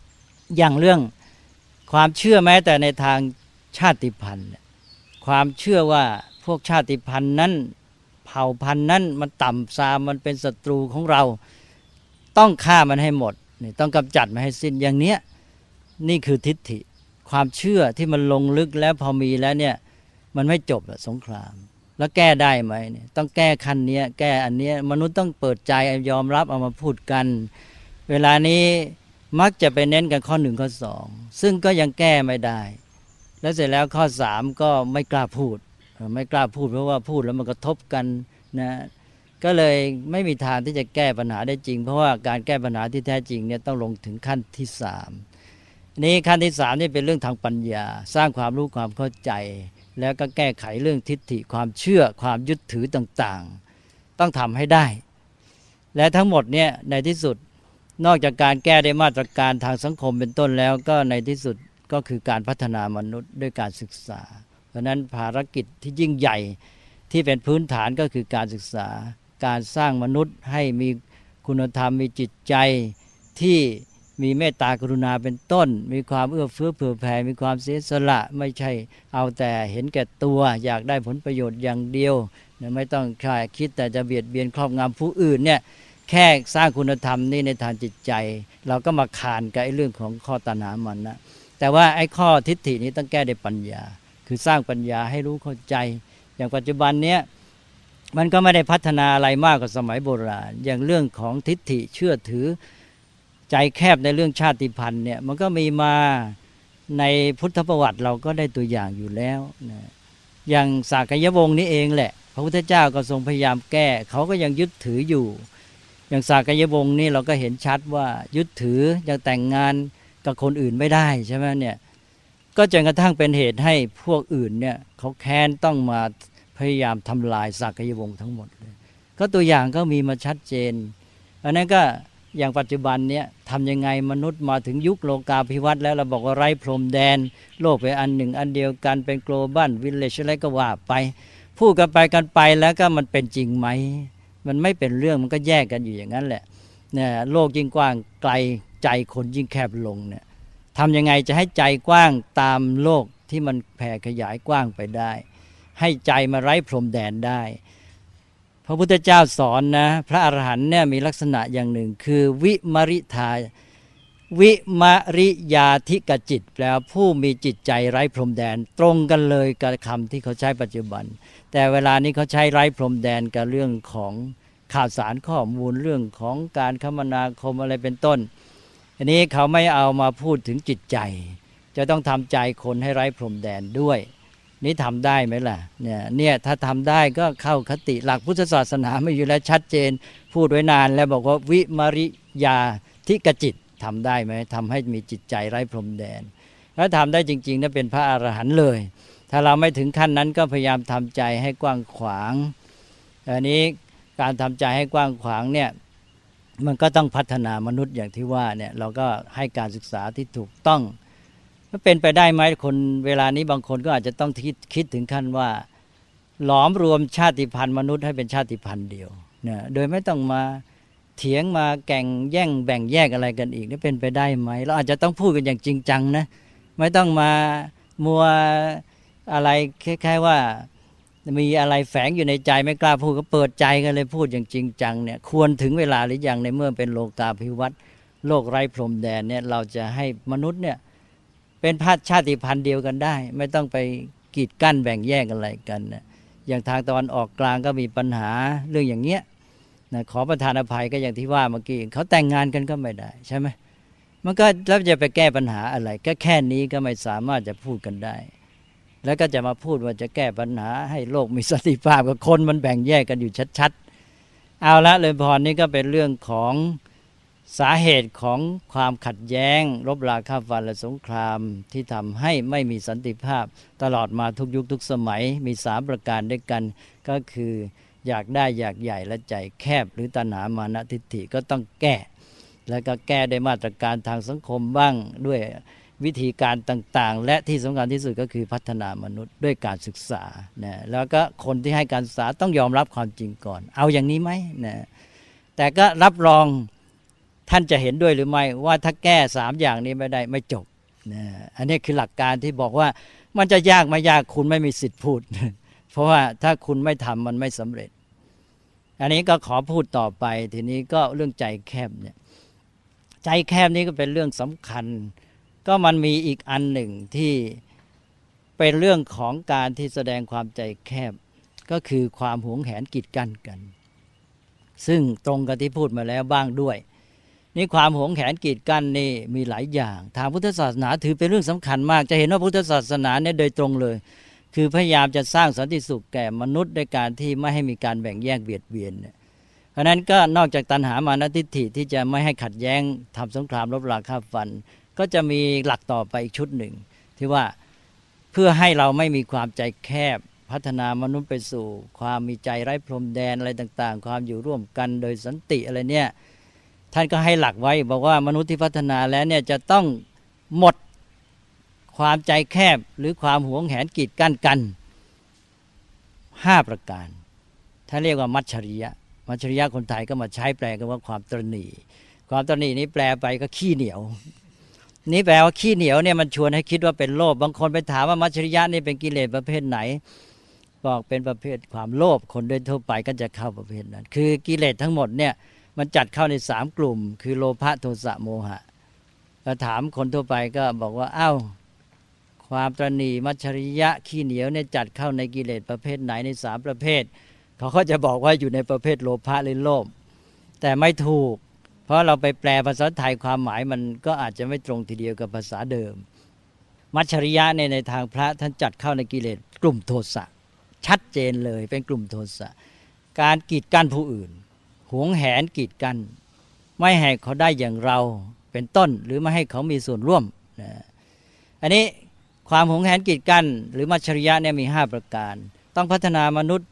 ๆ อย่างเรื่องความเชื่อแม้แต่ในทางชาติพันธุ์ความเชื่อว่าพวกชาติพันธุ์นั้น เผ่าพันธุ์นั้นมันต่ำซามมันเป็นศัตรูของเรา ต้องฆ่ามันให้หมดนี่ต้องกำจัดมันให้สิ้นอย่างเนี้ยนี่คือทิฏฐิ ความเชื่อที่มันลงลึกแล้วพอมีแล้วเนี่ย มันไม่จบสงคราม แล้วแก้ได้ไหมเนี่ยต้องแก้คันนี้แก้อันนี้มนุษย์ต้องเปิดใจยอมรับเอามาพูดกัน เวลานี้มักจะไปเน้นกันข้อหนึ่งข้อสองซึ่งก็ยังแก้ไม่ได้ แล้วเสร็จแล้วข้อสามก็ไม่กล้าพูด ไม่กล้าพูดเพราะว่าพูดแล้วมันกระทบกันนะก็เลยไม่มีทางที่จะแก้ปัญหาได้จริง เพราะว่าการแก้ปัญหาที่แท้จริงเนี่ยต้องลงถึงขั้นที่สาม นี้ขั้นที่สามนี่เป็นเรื่องทางปัญญา สร้างความรู้ความเข้าใจ แล้วก็แก้ไขเรื่องทิฏฐิความเชื่อความยึดถือต่างๆ ต้องทำให้ได้ และทั้งหมดเนี่ยในที่สุดนอกจากการแก้ได้มาตรการทางสังคมเป็นต้นแล้วก็ในที่สุดก็คือการพัฒนามนุษย์ด้วยการศึกษา เพราะนั้นภารกิจที่ยิ่งใหญ่ที่เป็นพื้นฐานก็คือการศึกษา การสร้างมนุษย์ให้มีคุณธรรมมีจิตใจที่ มีเมตตากรุณาเป็นต้น มีความเอื้อเฟื้อเผื่อแผ่มีความเสียสละไม่ใช่เอาแต่เห็นแก่ตัว อยากได้ผลประโยชน์อย่างเดียวไม่ต้องใช่คิดแต่จะเบียดเบียนครอบงำผู้อื่นเนี่ยแค่สร้างคุณธรรมนี่ในทางจิตใจ เราก็มาขานกับไอ้เรื่องของข้อตัณหามันนะแต่ว่าไอ้ข้อทิฏฐินี้ต้องแก้ด้วยปัญญา คือสร้างปัญญาให้รู้เข้าใจ อย่างปัจจุบันเนี้ยมันก็ไม่ได้พัฒนาอะไรมากกว่าสมัยโบราณ อย่างเรื่องของทิฏฐิเชื่อถือ ใจแคบในเรื่องชาติพันธุ์เนี่ยมันก็มีมาในพุทธประวัติเราก็ได้ตัวอย่างอยู่แล้วนะอย่างสากยวงศ์นี้เองแหละ พระพุทธเจ้าก็ทรงพยายามแก้ เขาก็ยังยึดถืออยู่ อย่างสากยวงศ์นี่เราก็เห็นชัดว่ายึดถือยังแต่งงานกับคนอื่นไม่ได้ใช่ไหมเนี่ยก็จนกระทั่งเป็นเหตุให้พวกอื่นเนี่ยเขาแค้นต้องมาพยายามทำลายสากยวงศ์ทั้งหมดเลยก็ตัวอย่างก็มีมาชัดเจนอันนั้นก็ อย่างปัจจุบันเนี่ยทำยังไงมนุษย์มาถึงยุคโลกาภิวัตน์แล้วเราบอกว่าไร้พรมแดน โลกเป็นอันหนึ่ง อันเดียวกันเป็นโกลบอลวิลเลจอะไรก็ว่าไป พูดกันไปกันไปแล้วก็มันเป็นจริงไหม มันไม่เป็นเรื่องมันก็แยกกันอยู่อย่างนั้นแหละเนี่ยโลกยิ่งกว้างไกลใจคนยิ่งแคบลงเนี่ยทำยังไงจะให้ใจกว้างตามโลกที่มันแผ่ขยายกว้างไปได้ ให้ใจมาไร้พรมแดนได้ พระพุทธเจ้าสอนนะ พระอรหันต์เนี่ยมีลักษณะอย่างหนึ่ง คือวิมริทาวิมริยาธิกจิต แปลผู้มีจิตใจไร้พรมแดน ตรงกันเลยกับคำที่เขาใช้ปัจจุบัน แต่เวลานี้เขาใช้ไร้พรมแดนกับเรื่องของข่าวสารข้อมูลเรื่องของการคมนาคมอะไรเป็นต้น อันนี้เขาไม่เอามาพูดถึงจิตใจ จะต้องทำใจคนให้ไร้พรมแดนด้วย นี่ทำได้ไหมล่ะเนี่ยเนี่ยถ้าทำได้ก็เข้าคติหลักพุทธศาสนาไม่อยู่แล้วชัดเจน พูดไว้นานแล้วบอกว่าวิมาริยาทิกจิตทำได้ไหมทำให้มีจิตใจไร้พรมแดนถ้าทำได้จริงๆนั่นเป็นพระอรหันต์เลย ถ้าเราไม่ถึงขั้นนั้นก็พยายามทำใจให้กว้างขวางอันนี้การทำใจให้กว้างขวางเนี่ยมันก็ต้องพัฒนามนุษย์อย่างที่ว่าเนี่ยเราก็ให้การศึกษาที่ถูกต้อง มันเป็นไปได้ไหมคนเวลานี้บางคนก็อาจจะต้องคิดคิดถึงขั้นว่า หลอมรวมชาติพันธุ์มนุษย์ให้เป็นชาติพันธุ์เดียวเนี่ยโดยไม่ต้องมาเถียงมาแก่งแย่งแบ่งแยกอะไรกันอีกนี่เป็นไปได้ไหมเราอาจจะต้องพูดกันอย่างจริงจังนะไม่ต้องมามัวอะไรแค่ๆว่ามีอะไรแฝงอยู่ในใจไม่กล้าพูดก็เปิดใจกันเลยพูดอย่างจริงจังเนี่ยควรถึงเวลาหรือยังในเมื่อเป็นโลกาภิวัตน์โลกไร้พรมแดนเนี่ยเราจะให้มนุษย์เนี่ย เป็นพัชาติพันธุ์เดียวกันได้ ไม่ต้องไปกีดกั้นแบ่งแยกอะไรกันนะอย่างทางตอนออกกลางก็มีปัญหาเรื่องอย่างเงี้ยนะขอประทานอภัยก็อย่างที่ว่าเมื่อกี้เขาแต่งงานกันก็ไม่ได้ใช่ไหมมันก็แล้วจะไปแก้ปัญหาอะไร ก็แค่นี้ก็ไม่สามารถจะพูดกันได้ แล้วก็จะมาพูดว่าจะแก้ปัญหาให้โลกมีสติภาพกับคนมันแบ่งแยกกันอยู่ชัดๆ เอาละเลยพรนี้ก็เป็นเรื่องของ สาเหตุของความขัดแย้ง รบราฆ่าฟันและสงครามที่ทำให้ไม่มีสันติภาพ ตลอดมาทุกยุคทุกสมัยมีสามประการด้วยกัน ก็คืออยากได้อยากใหญ่และใจแคบ หรือตัณหามานะทิฏฐิก็ต้องแก้ แล้วก็แก้ด้วยมาตรการทางสังคมบ้างด้วยวิธีการต่างๆ และที่สำคัญที่สุดก็คือพัฒนามนุษย์ด้วยการศึกษานะแล้วก็คนที่ให้การศึกษาต้องยอมรับความจริงก่อน เอาอย่างนี้ไหมนะแต่ก็รับรอง ท่านจะเห็นด้วยหรือไม่ว่าถ้าแก้สามอย่างนี้ไม่ได้ไม่จบนะอันนี้คือหลักการที่บอกว่ามันจะยากไม่ยากคุณไม่มีสิทธิ์พูด เพราะว่าถ้าคุณไม่ทำมันไม่สำเร็จ อันนี้ก็ขอพูดต่อไป ทีนี้ก็เรื่องใจแคบเนี่ยใจแคบนี้ก็เป็นเรื่องสำคัญ ก็มันมีอีกอันหนึ่งที่เป็นเรื่องของการที่แสดงความใจแคบ ก็คือความหวงแหนกีดกันกัน ซึ่งตรงกับที่พูดมาแล้วบ้างด้วย นี่ความหงแหนกีดกันนี่มีหลายอย่าง ทางพุทธศาสนาถือเป็นเรื่องสำคัญมาก จะเห็นว่าพุทธศาสนาเนี่ยโดยตรงเลย คือพยายามจะสร้างสันติสุขแก่มนุษย์ด้วยการที่ไม่ให้มีการแบ่งแยกเบียดเบียนเนี่ยเพราะนั้นก็นอกจากตัณหามานะทิฏฐิที่จะไม่ให้ขัดแย้งทำสงครามรบราฆ่าฟัน ก็จะมีหลักต่อไปอีกชุดหนึ่ง ที่ว่าเพื่อให้เราไม่มีความใจแคบ พัฒนามนุษย์ไปสู่ ความมีใจไร้พรมแดนอะไรต่าง ๆ ความอยู่ร่วมกันโดยสันติอะไรเนี่ย ท่านก็ให้หลักไว้ บอกว่ามนุษย์ที่พัฒนาแล้วเนี่ยจะต้องหมดความใจแคบหรือความหวงแหนกีดกั้นกันห้าประการท่านเรียกว่ามัชชริยะ มัชชริยะคนไทยก็มาใช้แปลกันว่าความตรณีความตรณีนี้แปลไปก็ขี้เหนียว นี่แปลว่าขี้เหนียวเนี่ยมันชวนให้คิดว่าเป็นโลภ บางคนไปถามว่ามัชชริยะนี่เป็นกิเลสประเภทไหน บอกเป็นประเภทความโลภ คนโดยทั่วไปก็จะเข้าประเภทนั้น คือกิเลสทั้งหมดเนี่ย มันจัดเข้าในสามกลุ่ม คือโลภะโทสะโมหะถ้าถามคนทั่วไปก็บอกว่าอ้าวความตรณีมัชริยะขี้เหนียวเนี่ยจัดเข้าในกิเลสประเภทไหนในสามประเภท เขาก็จะบอกว่าอยู่ในประเภทโลภะหรือโลภแต่ไม่ถูก เพราะเราไปแปลภาษาไทยความหมายมันก็อาจจะไม่ตรงทีเดียวกับภาษาเดิม มัชริยะในในทางพระท่านจัดเข้าในกิเลสกลุ่มโทสะชัดเจนเลยเป็นกลุ่มโทสะการกีดกั้นผู้อื่น วงแหนกีดกัน ไม่ให้เขาได้อย่างเราเป็นต้น หรือไม่ให้เขามีส่วนร่วมนะอันนี้ความหวงแหนกีดกัน หรือมัชริยะเนี่ยมี 5 ประการ ต้องพัฒนามนุษย์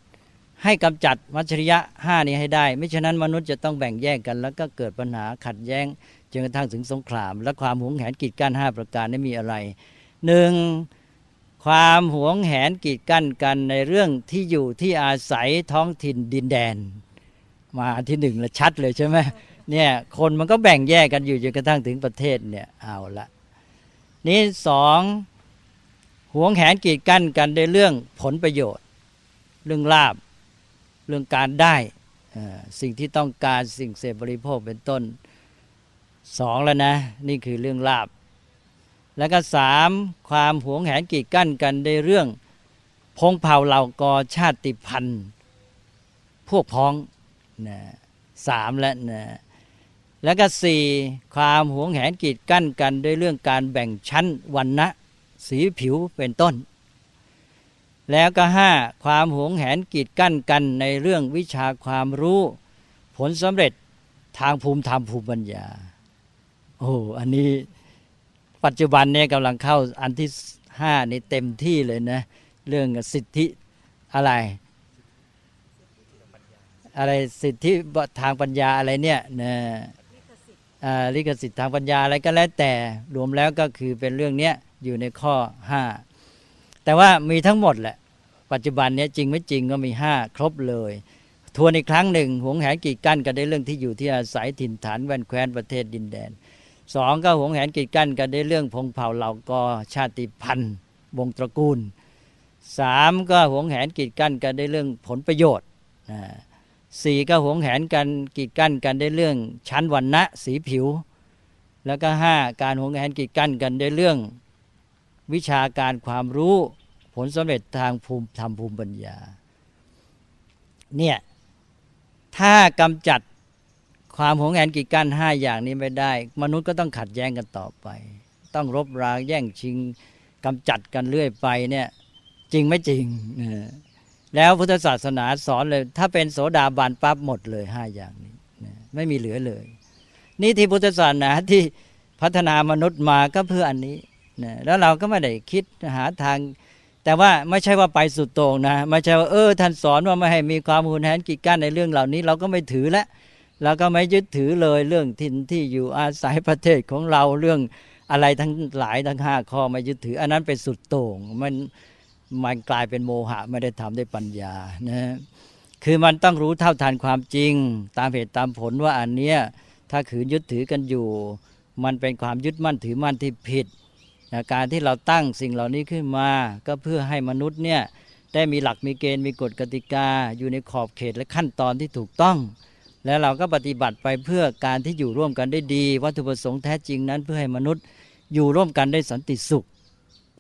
ให้กำจัดมัชริยะ 5 นี้ให้ได้ ไม่ฉะนั้นมนุษย์จะต้องแบ่งแยกกัน แล้วก็เกิดปัญหาขัดแย้งจนกระทั่งถึงสงคราม และความหวงแหนกีดกัน 5 ประการนี้มีอะไรหนึ่งความหวงแหนกีดกันกันในเรื่องที่อยู่ที่อาศัยท้องถิ่นดินแดน มาที่หนึ่งละชัดเลยใช่ไหมเนี่ยคนมันก็แบ่งแยกกันอยู่จนกระทั่งถึงประเทศเนี่ยเอาละนี่สองหวงแหนกีดกั้นกันในเรื่องผลประโยชน์ เรื่องลาบเรื่องการได้สิ่งที่ต้องการสิ่งเสพบริโภคเป็นต้นสองแล้วนะ นี่คือเรื่องลาบ แล้วก็สามความหวงแหนกีดกั้นกันในเรื่องพงเผ่าเหล่ากอชาติพันธุ์ พวกพ้อง นะสามแล้วนะแล้วก็สี่ความหวงแหนกีดกั้นกันด้วยเรื่องการแบ่งชั้นวันนะสีผิวเป็นต้น แล้วก็ห้าความหวงแหนกีดกั้นกันในเรื่องวิชาความรู้ ผลสำเร็จทางภูมิธรรมภูมิปัญญาโอ้อันนี้ปัจจุบันเนี่ยกำลังเข้าอันที่ห้านี่เต็มที่เลยนะ เรื่องสิทธิอะไร อะไรสิทธิทางปัญญาอะไรเนี่ยนะลิขสิทธิ์ทางปัญญาอะไรก็แล้วแต่รวมแล้วก็คือเป็นเรื่องเนี้ยอยู่ในข้อห้าแต่ว่ามีทั้งหมดแหละ ปัจจุบันนี้จริงไม่จริงก็มีห้าครบเลยทวนอีกครั้งหนึ่งหวงแหนกีดกั้นกันได้เรื่องที่อยู่ที่อาศัยถิ่นฐานแวนแคว้นประเทศดินแดนสองก็หวงแหนกีดกั้นกันได้เรื่องพงเผ่าเหล่ากอชาติพันธุ์วงตระกูลสามก็หวงแหนกีดกั้นกันได้เรื่องผลประโยชน์ สี่ก็หวงแหนกันกีดกั้นกันได้เรื่องชั้นวันณะสีผิว แล้วก็ห้าการหวงแหนกีดกั้นกันได้เรื่อง วิชาการความรู้ผลสำเร็จทางภูมิธรรมภูมิปัญญาเนี่ยถ้ากำจัดความหวงแหนกีดกั้นห้าอย่างนี้ไม่ได้ มนุษย์ก็ต้องขัดแย้งกันต่อไป ต้องรบราแย่งชิงกำจัดกันเรื่อยไปเนี่ยจริงไม่จริง แล้วพุทธศาสนาสอนเลย ถ้าเป็นโสดาบันปั๊บหมดเลยห้าอย่างนี้ไม่มีเหลือเลย นี่ที่พุทธศาสนาที่พัฒนามนุษย์มาก็เพื่ออันนี้นะแล้วเราก็ไม่ได้คิดหาทาง แต่ว่าไม่ใช่ว่าไปสุดโต่งนะไม่ใช่ว่าเออท่านสอนว่าไม่ให้มีความหุนแหนกิจการในเรื่องเหล่านี้ เราก็ไม่ถือล้วเราก็ไม่ยึดถือเลยเรื่องทินที่อยู่อาศัยประเทศของเราเรื่องอะไรทั้งหลายทั้งห้าข้อไม่ยึดถือ อันนั้นเป็นสุดโต่งมัน มันกลายเป็นโมหะไม่ได้ทำด้วยปัญญานะคือมันต้องรู้เท่าทันความจริง ตามเหตุตามผลว่าอันเนี้ยถ้าขืนยึดถือกันอยู่ มันเป็นความยึดมั่นถือมั่นที่ผิดนะการที่เราตั้งสิ่งเหล่านี้ขึ้นมา ก็เพื่อให้มนุษย์เนี่ยได้มีหลักมีเกณฑ์มีกฎกติกา อยู่ในขอบเขตและขั้นตอนที่ถูกต้อง แล้วเราก็ปฏิบัติไปเพื่อการที่อยู่ร่วมกันได้ดี วัตถุประสงค์แท้จริงนั้นเพื่อให้มนุษย์อยู่ร่วมกันได้สันติสุข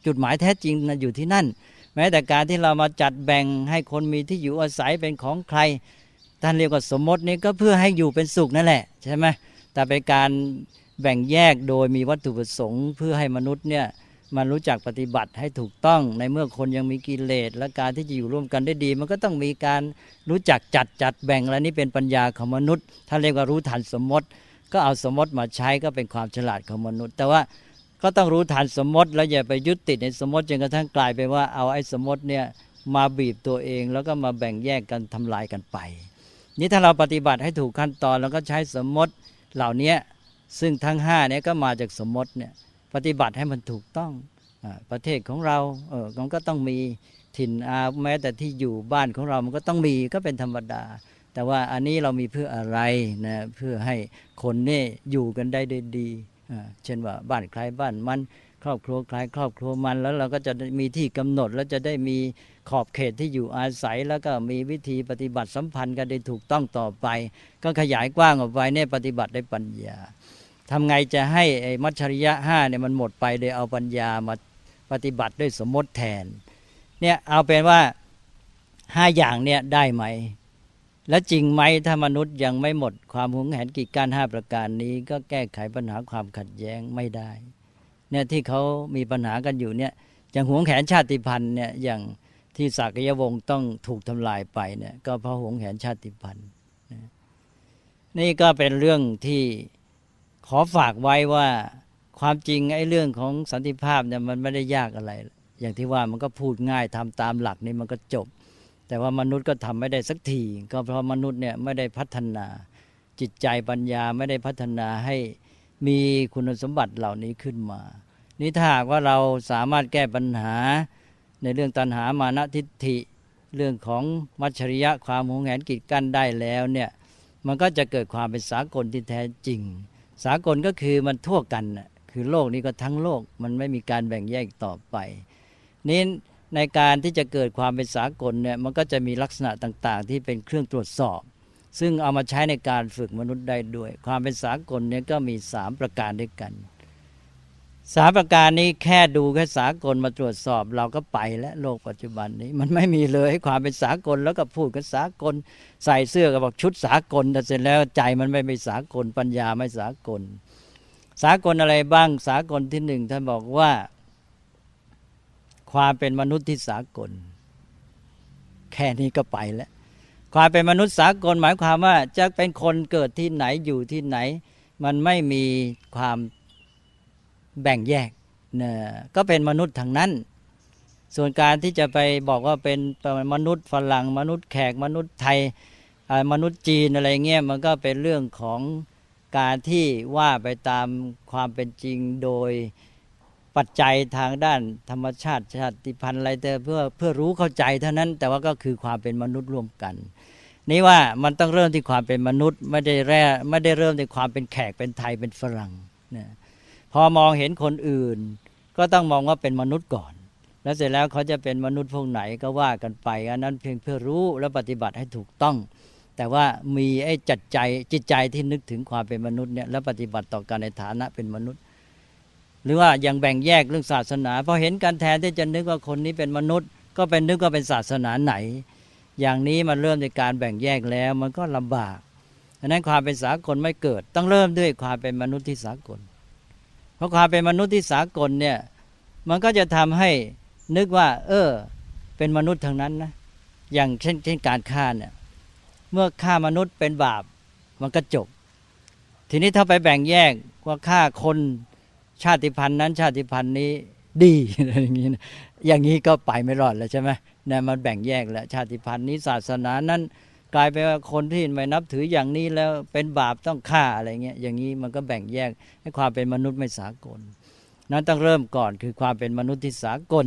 จุดหมายแท้จริงนะอยู่ที่นั่น แม้แต่การที่เรามาจัดแบ่งให้คนมีที่อยู่อาศัยเป็นของใคร ท่านเรียกว่าสมมตินี้ก็เพื่อให้อยู่เป็นสุขนั่นแหละใช่ไหมแต่เป็นการแบ่งแยกโดยมีวัตถุประสงค์ เพื่อให้มนุษย์เนี่ยมันรู้จักปฏิบัติให้ถูกต้องในเมื่อคนยังมีกิเลสและการที่จะอยู่ร่วมกันได้ดี มันก็ต้องมีการรู้จักจัดจัดแบ่งและนี่เป็นปัญญาของมนุษย์ท่านเรียกว่ารู้ทันสมมติ ก็เอาสมมติมาใช้ก็เป็นความฉลาดของมนุษย์ แต่ว่า ก็ต้องรู้ทันสมมติ แล้วอย่าไปยึดติดในสมมติจนกระทั่งกลายไปว่าเอาไอ้สมมติเนี่ยมาบีบตัวเองแล้วก็มาแบ่งแยกกันทำลายกันไป นี่ถ้าเราปฏิบัติให้ถูกขั้นตอน แล้วก็ใช้สมมติเหล่านี้ซึ่งทั้งห้านี้ก็มาจากสมมติเนี่ยปฏิบัติให้มันถูกต้องอประเทศของเราเออมันก็ต้องมีถิ่นอาแม้แต่ที่อยู่บ้านของเรามันก็ต้องมีก็เป็นธรรมดา แต่ว่าอันนี้เรามีเพื่ออะไรนะเพื่อให้คนเนี่ยอยู่กันได้ดี เช่นว่าบ้านใครบ้านมันครอบครัวใครครอบครัวมัน แล้วเราก็จะมีที่กำหนด แล้วจะได้มีขอบเขตที่อยู่อาศัย แล้วก็มีวิธีปฏิบัติสัมพันธ์กันได้ถูกต้องต่อไป ก็ขยายกว้างออกไปเนี่ยปฏิบัติได้ปัญญาทำไงจะให้มัชริยะห้าเนี่ยมันหมดไปโดยเอาปัญญามาปฏิบัติด้วยสมมติแทนเนี่ยเอาเป็นว่าห้าอย่างเนี่ยได้ไหม และจริงไหมถ้ามนุษย์ยังไม่หมดความหวงแหนกิจการห้าประการนี้ ก็แก้ไขปัญหาความขัดแย้งไม่ได้เนี่ยที่เขามีปัญหากันอยู่เนี่ยอย่างหวงแหนชาติพันธุ์เนี่ยอย่างที่สักยวงศ์ต้องถูกทำลายไปเนี่ยก็เพราะหวงแหนชาติพันธุ์นี่ก็เป็นเรื่องที่ขอฝากไว้ว่าความจริงไอ้เรื่องของสันติภาพเนี่ยมันไม่ได้ยากอะไร อย่างที่ว่ามันก็พูดง่ายทำตามหลักนี่มันก็จบ แต่ว่ามนุษย์ก็ทำไม่ได้สักที ก็เพราะมนุษย์เนี่ยไม่ได้พัฒนาจิตใจปัญญาไม่ได้พัฒนาให้มีคุณสมบัติเหล่านี้ขึ้นมา นี่ถ้าหากว่าเราสามารถแก้ปัญหาในเรื่องตัณหามานะทิฏฐิ เรื่องของมัชริยะความหงแหนกิจกั้นได้แล้วเนี่ยมันก็จะเกิดความเป็นสากลที่แท้จริง สากลก็คือมันทั่วกัน คือโลกนี้ก็ทั้งโลก มันไม่มีการแบ่งแยกต่อไป นี้ ในการที่จะเกิดความเป็นสากลเนี่ยมันก็จะมีลักษณะต่างๆ ที่เป็นเครื่องตรวจสอบ ซึ่งเอามาใช้ในการฝึกมนุษย์ได้ด้วย ความเป็นสากลเนี่ยก็มีสามประการด้วยกันสามประการนี้แค่ดูแค่สากลมาตรวจสอบ เราก็ไปและโลกปัจจุบันนี้ มันไม่มีเลยความเป็นสากลแล้วก็พูดกันสากล ใส่เสื้อก็บอกชุดสากลแต่เสร็จแล้วใจมันไม่เป็นสากล ปัญญาไม่สากล สากลอะไรบ้างสากลที่หนึ่งท่านบอกว่า ความเป็นมนุษย์ที่สากล แค่นี้ก็ไปแล้ว ความเป็นมนุษย์สากลหมายความว่าจะเป็นคนเกิดที่ไหนอยู่ที่ไหน มันไม่มีความแบ่งแยกเนี่ยก็เป็นมนุษย์ทางนั้น ส่วนการที่จะไปบอกว่าเป็นมนุษย์ฝรั่งมนุษย์แขกมนุษย์ไทยมนุษย์จีนอะไรเงี้ยมันก็เป็นเรื่องของการที่ว่าไปตามความเป็นจริงโดย ปัจจัยทางด้านธรรมชาติชาติพันธุ์อะไรแต่เพื่อเพื่อรู้เข้าใจเท่านั้น แต่ว่าก็คือความเป็นมนุษย์ร่วมกัน นี่ว่ามันต้องเริ่มที่ความเป็นมนุษย์ไม่ได้แร่ไม่ได้เริ่มที่ความเป็นแขกเป็นไทยเป็นฝรั่งนะพอมองเห็นคนอื่น ก็ต้องมองว่าเป็นมนุษย์ก่อน แล้วเสร็จแล้วเขาจะเป็นมนุษย์พวกไหนก็ว่ากันไปอันนั้นเพียงเพื่อรู้และปฏิบัติให้ถูกต้อง แต่ว่ามีไอ้จัดใจจิตใจที่นึกถึงความเป็นมนุษย์เนี่ยและปฏิบัติต่อการในฐานะเป็นมนุษย์ หรือว่ายังแบ่งแยกเรื่องศาสนาพอเห็นการแทนที่จะนึกว่าคนนี้เป็นมนุษย์ ก็เป็นนึกว่าเป็นศาสนาไหน อย่างนี้มันเริ่มในการแบ่งแยกแล้วมันก็ลำบากดังนั้นความเป็นสากลไม่เกิด ต้องเริ่มด้วยความเป็นมนุษย์ที่สากล เพราะความเป็นมนุษย์ที่สากลเนี่ยมันก็จะทำให้นึกว่า เออ เป็นมนุษย์ทางนั้นนะอย่างเช่นเช่นการฆ่าเนี่ยเมื่อฆ่ามนุษย์เป็นบาปมันก็จบ ทีนี้ถ้าไปแบ่งแยกว่าฆ่าคน ชาติพันธุ์นั้นชาติพันธุ์นี้ดีอะไรอย่างนี้นะอย่างนี้ก็ไปไม่รอดแล้วใช่ไหมเนี่ยมันแบ่งแยกแล้วชาติพันธุ์นี้ศาสนานั้นกลายเป็นว่าคนที่ไม่นับถืออย่างนี้แล้วเป็นบาปต้องฆ่าอะไรเงี้ยอย่างนี้มันก็แบ่งแยกให้ความเป็นมนุษย์ไม่สากล นั้นต้องเริ่มก่อนคือความเป็นมนุษย์ที่สากล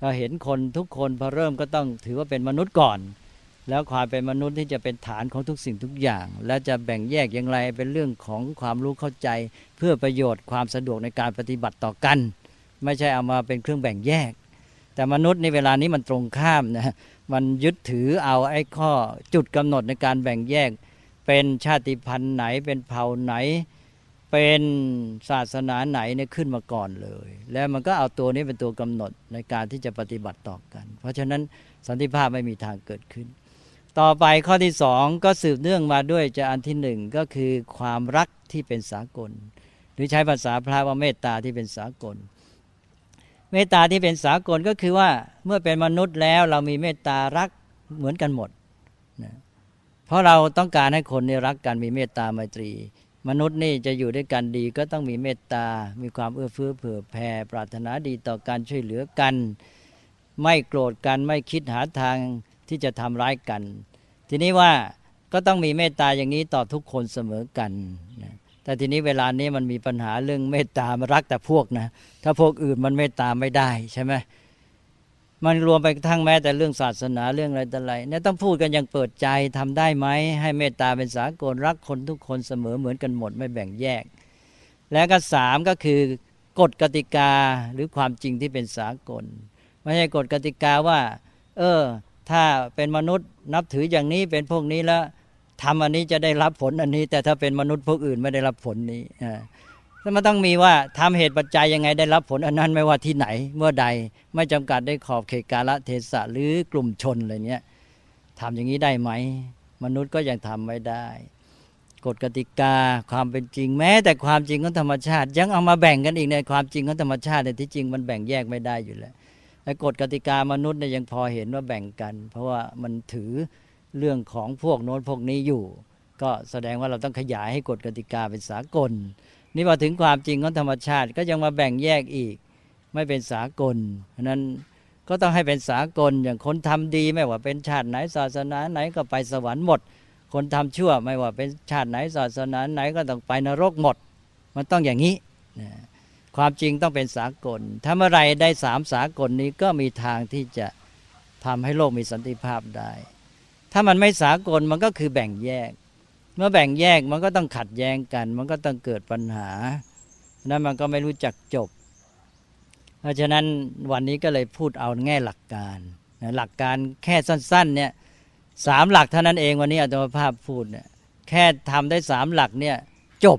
เราเห็นคนทุกคนพอเริ่มก็ต้องถือว่าเป็นมนุษย์ก่อน แล้วความเป็นมนุษย์ที่จะเป็นฐานของทุกสิ่งทุกอย่าง และจะแบ่งแยกอย่างไรเป็นเรื่องของความรู้เข้าใจ เพื่อประโยชน์ความสะดวกในการปฏิบัติต่อกัน ไม่ใช่เอามาเป็นเครื่องแบ่งแยก แต่มนุษย์ในเวลานี้มันตรงข้ามนะมันยึดถือเอาไอ้ข้อจุดกำหนดในการแบ่งแยก เป็นชาติพันธุ์ไหนเป็นเผ่าไหน เป็นศาสนาไหนเนี่ยขึ้นมาก่อนเลย แล้วมันก็เอาตัวนี้เป็นตัวกำหนดในการที่จะปฏิบัติต่อกัน เพราะฉะนั้นสันติภาพไม่มีทางเกิดขึ้น ต่อไปข้อที่สองก็สืบเนื่องมาด้วยจะอันที่หนึ่งก็คือความรักที่เป็นสากล หรือใช้ภาษาพระว่าเมตตาที่เป็นสากล เมตตาที่เป็นสากลก็คือว่าเมื่อเป็นมนุษย์แล้วเรามีเมตตารักเหมือนกันหมดนะเพราะเราต้องการให้คนเนี่ยรักกันมีเมตตาไมตรี มนุษย์นี่จะอยู่ด้วยกันดีก็ต้องมีเมตตา มีความเอื้อเฟื้อเผื่อแผ่ ปรารถนาดีต่อการช่วยเหลือกัน ไม่โกรธกันไม่คิดหาทางที่จะทำร้ายกัน ทีนี้ว่าก็ต้องมีเมตตาอย่างนี้ต่อทุกคนเสมอกันนะแต่ทีนี้เวลานี้มันมีปัญหาเรื่องเมตตามารักแต่พวกนะ ถ้าพวกอื่นมันเมตตาไม่ได้ใช่ไหมมันรวมไปทั้งแม้แต่เรื่องศาสนาเรื่องอะไรต่ออะไรเนี่ยต้องพูดกันอย่างเปิดใจทำได้ไหมให้เมตตาเป็นสากลรักคนทุกคนเสมอเหมือนกันหมดไม่แบ่งแยก และก็สามก็คือกฎกติกาหรือความจริงที่เป็นสากล ไม่ใช่กฎกติกาว่า เออ ถ้าเป็นมนุษย์นับถืออย่างนี้เป็นพวกนี้แล้วทำอันนี้จะได้รับผลอันนี้ แต่ถ้าเป็นมนุษย์พวกอื่นไม่ได้รับผลนี้อ่ามันต้องมีว่าทำเหตุปัจจัยยังไงได้รับผลอันนั้นไม่ว่าที่ไหนเมื่อใดไม่จำกัดได้ขอบเขตกาลเทศะหรือกลุ่มชนอะไรเนี้ยทำอย่างนี้ได้ไหม มนุษย์ก็ยังทำไม่ได้ กฎกติกาความเป็นจริงแม้ แต่ความจริงของธรรมชาติ ยังเอามาแบ่งกันอีกในความจริงของธรรมชาติในที่จริงมันแบ่งแยกไม่ได้อยู่แล้ว กฎกติกามนุษย์เนี่ยยังพอเห็นว่าแบ่งกัน เพราะว่ามันถือเรื่องของพวกโน้นพวกนี้อยู่ ก็แสดงว่าเราต้องขยายให้กฎกติกาเป็นสากล นี่พอถึงความจริงของธรรมชาติก็ยังมาแบ่งแยกอีกไม่เป็นสากลเพราะนั้นก็ต้องให้เป็นสากลอย่างคนทำดีไม่ว่าเป็นชาติไหนศาสนาไหนก็ไปสวรรค์หมด คนทำชั่วไม่ว่าเป็นชาติไหนศาสนาไหนก็ต้องไปนรกหมด มันต้องอย่างนี้นะ ความจริงต้องเป็นสากลถ้าเมื่อไรได้สามสากลนี้ก็มีทางที่จะทำให้โลกมีสันติภาพได้ ถ้ามันไม่สากลมันก็คือแบ่งแยก เมื่อแบ่งแยกมันก็ต้องขัดแย้งกัน มันก็ต้องเกิดปัญหานั้นมันก็ไม่รู้จักจบ เพราะฉะนั้นวันนี้ก็เลยพูดเอาแง่หลักการนะหลักการแค่สั้นๆเนี่ยสามหลักเท่านั้นเองวันนี้อาตมาภาพพูดเนี่ยแค่ทำได้สามหลักเนี่ยจบ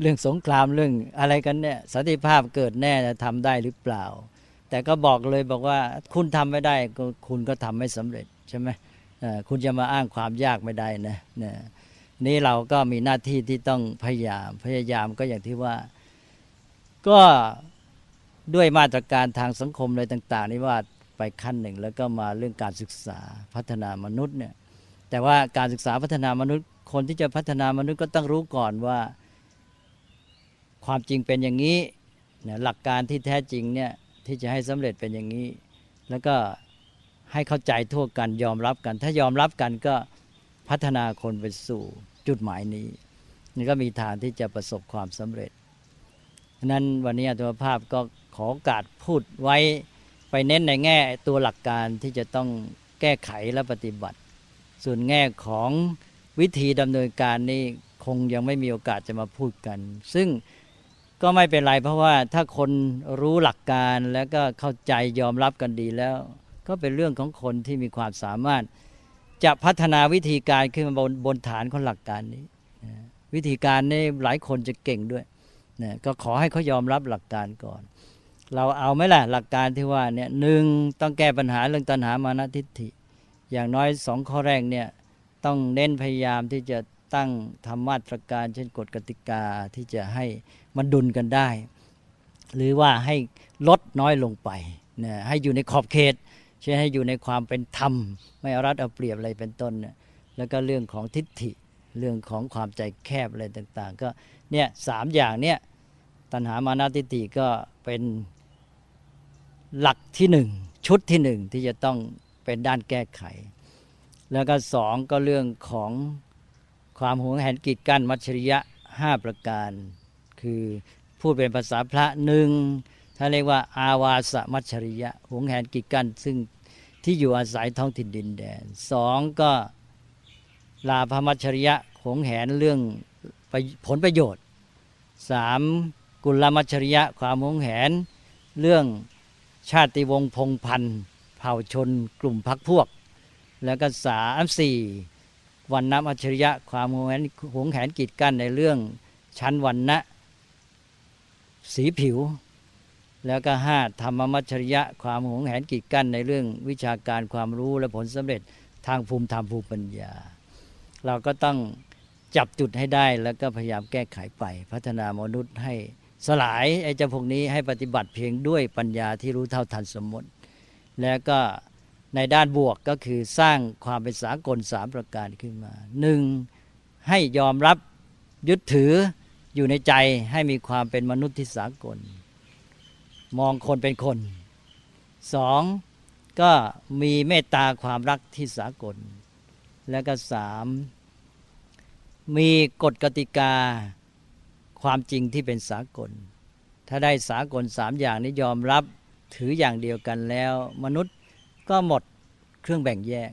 เรื่องสงครามเรื่องอะไรกันเนี่ยสันติภาพเกิดแน่จะทำได้หรือเปล่า แต่ก็บอกเลยบอกว่าคุณทำไม่ได้ก็คุณก็ทำไม่สำเร็จใช่ไหมคุณจะมาอ้างความยากไม่ได้นะนะนี่เราก็มีหน้าที่ที่ต้องพยายามพยายามก็อย่างที่ว่า ก็ด้วยมาตรการทางสังคมอะไรต่าง ๆ นี่ว่าไปขั้นหนึ่งแล้วก็มาเรื่องการศึกษาพัฒนามนุษย์เนี่ยแต่ว่าการศึกษาพัฒนามนุษย์ คนที่จะพัฒนามนุษย์ก็ต้องรู้ก่อนว่า ความจริงเป็นอย่างนี้นหลักการที่แท้จริงเนี่ยที่จะให้สำเร็จเป็นอย่างนี้ แล้วก็ให้เข้าใจทั่วกันยอมรับกัน ถ้ายอมรับกันก็พัฒนาคนไปสู่จุดหมายนี้นี่ก็มีทางที่จะประสบความสำเร็จนั้นวันนี้อัตมภาพก็ขอโอกาสพูดไว้ไปเน้นในแง่ตัวหลักการที่จะต้องแก้ไขและปฏิบัติ ส่วนแง่ของวิธีดำเนินการนี่คงยังไม่มีโอกาสจะมาพูดกัน ซึ่ง ก็ไม่เป็นไรเพราะว่าถ้าคนรู้หลักการแล้วก็เข้าใจยอมรับกันดีแล้ว ก็เป็นเรื่องของคนที่มีความสามารถ จะพัฒนาวิธีการขึ้นมาบนบนฐานของหลักการนี้วิธีการนี่หลายคนจะเก่งด้วยนะก็ขอให้เขายอมรับหลักการก่อน เราเอาไหมล่ะหลักการที่ว่าเนี่ยหนึ่งต้องแก้ปัญหาเรื่องตัณหามานะทิฏฐิ อย่างน้อยสองข้อแรกเนี่ยต้องเน้นพยายามที่จะตั้งธรรมาตรการ เช่นกฎกติกาที่จะให้ มันดุลกันได้ หรือว่าให้ลดน้อยลงไปนะให้อยู่ในขอบเขตเช่นให้อยู่ในความเป็นธรรม ไม่เอารัดเอาเปรียบอะไรเป็นต้นนี่ยแล้วก็เรื่องของทิฏฐิเรื่องของความใจแคบอะไรต่าง ๆ ก็เนี่ยสามอย่างเนี่ยตัณหามานาทิฏฐิก็เป็นหลักที่หนึ่งชุดที่หนึ่งที่จะต้องเป็นด้านแก้ไข แล้วก็สองก็เรื่องของความหวงแหนกีดกั้นมัชริยะห้าประการ คือพูดเป็นภาษาพระหนึ่งถ้าเรียกว่า อาวาสมัชริยะหวงแหนกีดกั้นซึ่งที่อยู่อาศัยท้องถิ่นดินแดนสองก็ลาภมัชริยะหวงแหนเรื่องผลประโยชน์สามกุลมัชริยะความหวงแหน เรื่องชาติวงศ์พงพันธ์เผ่าชนกลุ่มพักพวก แล้วก็สามสี่วันน้ำอัจฉริยะความหวงแหนหวงแหนกีดกันในเรื่องชั้นวันนะ สีผิว แล้วก็ห้าธรรมมัจฉริยะ ความหงแหนกีดกั้นในเรื่องวิชาการความรู้และผลสำเร็จทางภูมิธรรมภูมิปัญญา เราก็ต้องจับจุดให้ได้แล้วก็พยายามแก้ไขไป พัฒนามนุษย์ให้สลายไอ้เจ้าพวกนี้ให้ปฏิบัติเพียงด้วยปัญญาที่รู้เท่าทันสมมติ แล้วก็ในด้านบวกก็คือสร้างความเป็นสากลสามประการขึ้นมาหนึ่งให้ยอมรับยึดถือ อยู่ในใจให้มีความเป็นมนุษย์ที่สากล มองคนเป็นคนสองก็มีเมตตาความรักที่สากล แล้วก็สามมีกฎกติกาความจริงที่เป็นสากล ถ้าได้สากลสามอย่างนี้ยอมรับถืออย่างเดียวกันแล้ว มนุษย์ก็หมดเครื่องแบ่งแยก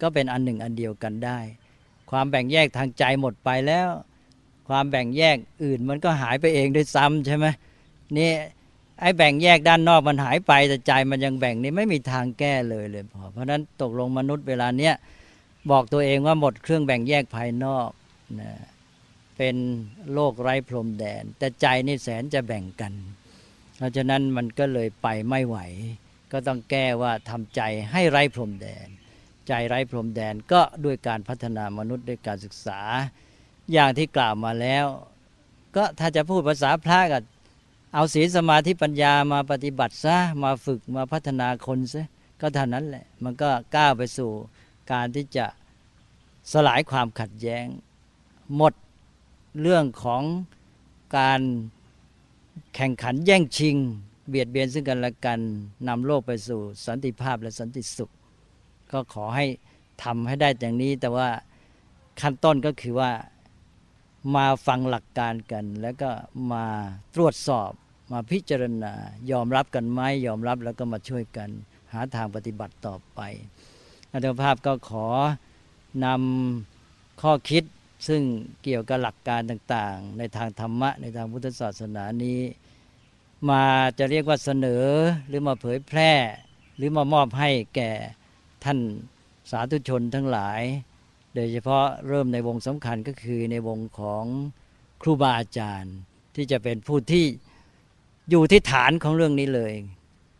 ก็เป็นอันหนึ่งอันเดียวกันได้ ความแบ่งแยกทางใจหมดไปแล้ว ความแบ่งแยกอื่นมันก็หายไปเองด้วยซ้ำใช่ไหมนี่ไอ้แบ่งแยกด้านนอกมันหายไปแต่ใจมันยังแบ่งนี่ไม่มีทางแก้เลยเลยพอเพราะนั้นตกลงมนุษย์เวลาเนี้ยบอกตัวเองว่าหมดเครื่องแบ่งแยกภายนอกนะเป็นโลกไร้พรมแดน แต่ใจนี่แสนจะแบ่งกัน เพราะฉะนั้นมันก็เลยไปไม่ไหว ก็ต้องแก้ว่าทำใจให้ไร้พรมแดน ใจไร้พรมแดนก็ด้วยการพัฒนามนุษย์ด้วยการศึกษา อย่างที่กล่าวมาแล้ว ก็ถ้าจะพูดภาษาพระก็เอาศีลสมาธิปัญญามาปฏิบัติซะมาฝึกมาพัฒนาคนซะก็เท่านั้นแหละ มันก็ก้าวไปสู่การที่จะสลายความขัดแย้ง หมดเรื่องของการแข่งขันแย่งชิง เบียดเบียนซึ่งกันและกันนำโลกไปสู่สันติภาพและสันติสุข ก็ขอให้ทำให้ได้อย่างนี้ แต่ว่าขั้นต้นก็คือว่า มาฟังหลักการกัน แล้วก็มาตรวจสอบมาพิจารณายอมรับกันไหมยอมรับแล้วก็มาช่วยกัน หาทางปฏิบัติต่อไปอาจารย์ภาพก็ขอนำข้อคิดซึ่งเกี่ยวกับหลักการต่างๆ ในทางธรรมะ ในทางพุทธศาสนานี้ มาจะเรียกว่าเสนอหรือมาเผยแพร่ หรือมามอบให้แก่ท่านสาธุชนทั้งหลาย โดยเฉพาะเริ่มในวงสำคัญก็คือในวงของครูบาอาจารย์ ที่จะเป็นผู้ที่อยู่ที่ฐานของเรื่องนี้เลย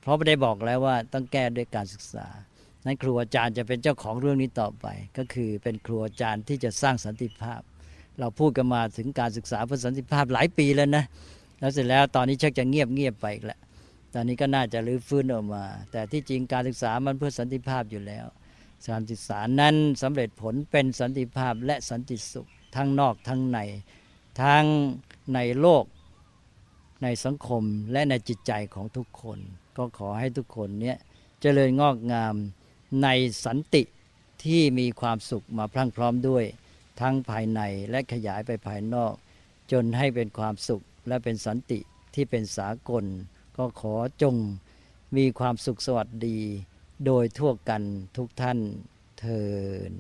เพราะไม่ได้บอกแล้วว่าต้องแก้ด้วยการศึกษา นั้นครูอาจารย์จะเป็นเจ้าของเรื่องนี้ต่อไป ก็คือเป็นครูอาจารย์ที่จะสร้างสันติภาพ เราพูดกันมาถึงการศึกษาเพื่อสันติภาพหลายปีแล้วนะแล้วเสร็จแล้วตอนนี้ชักจะเงียบเงียบไปอีกแล้วตอนนี้ก็น่าจะรื้อฟื้นออกมา แต่ที่จริงการศึกษามันเพื่อสันติภาพอยู่แล้ว การศึกษานั้นสำเร็จผลเป็นสันติภาพและสันติสุข ทั้งนอกทั้งใน ทั้งในโลก ในสังคมและในจิตใจของทุกคน ก็ขอให้ทุกคนเนี้ยเจริญงอกงามในสันติที่มีความสุขมาพรั่งพร้อมด้วย ทั้งภายในและขยายไปภายนอก จนให้เป็นความสุขและเป็นสันติที่เป็นสากล ก็ขอจงมีความสุขสวัสดี โดยทั่วกันทุกท่านเทิน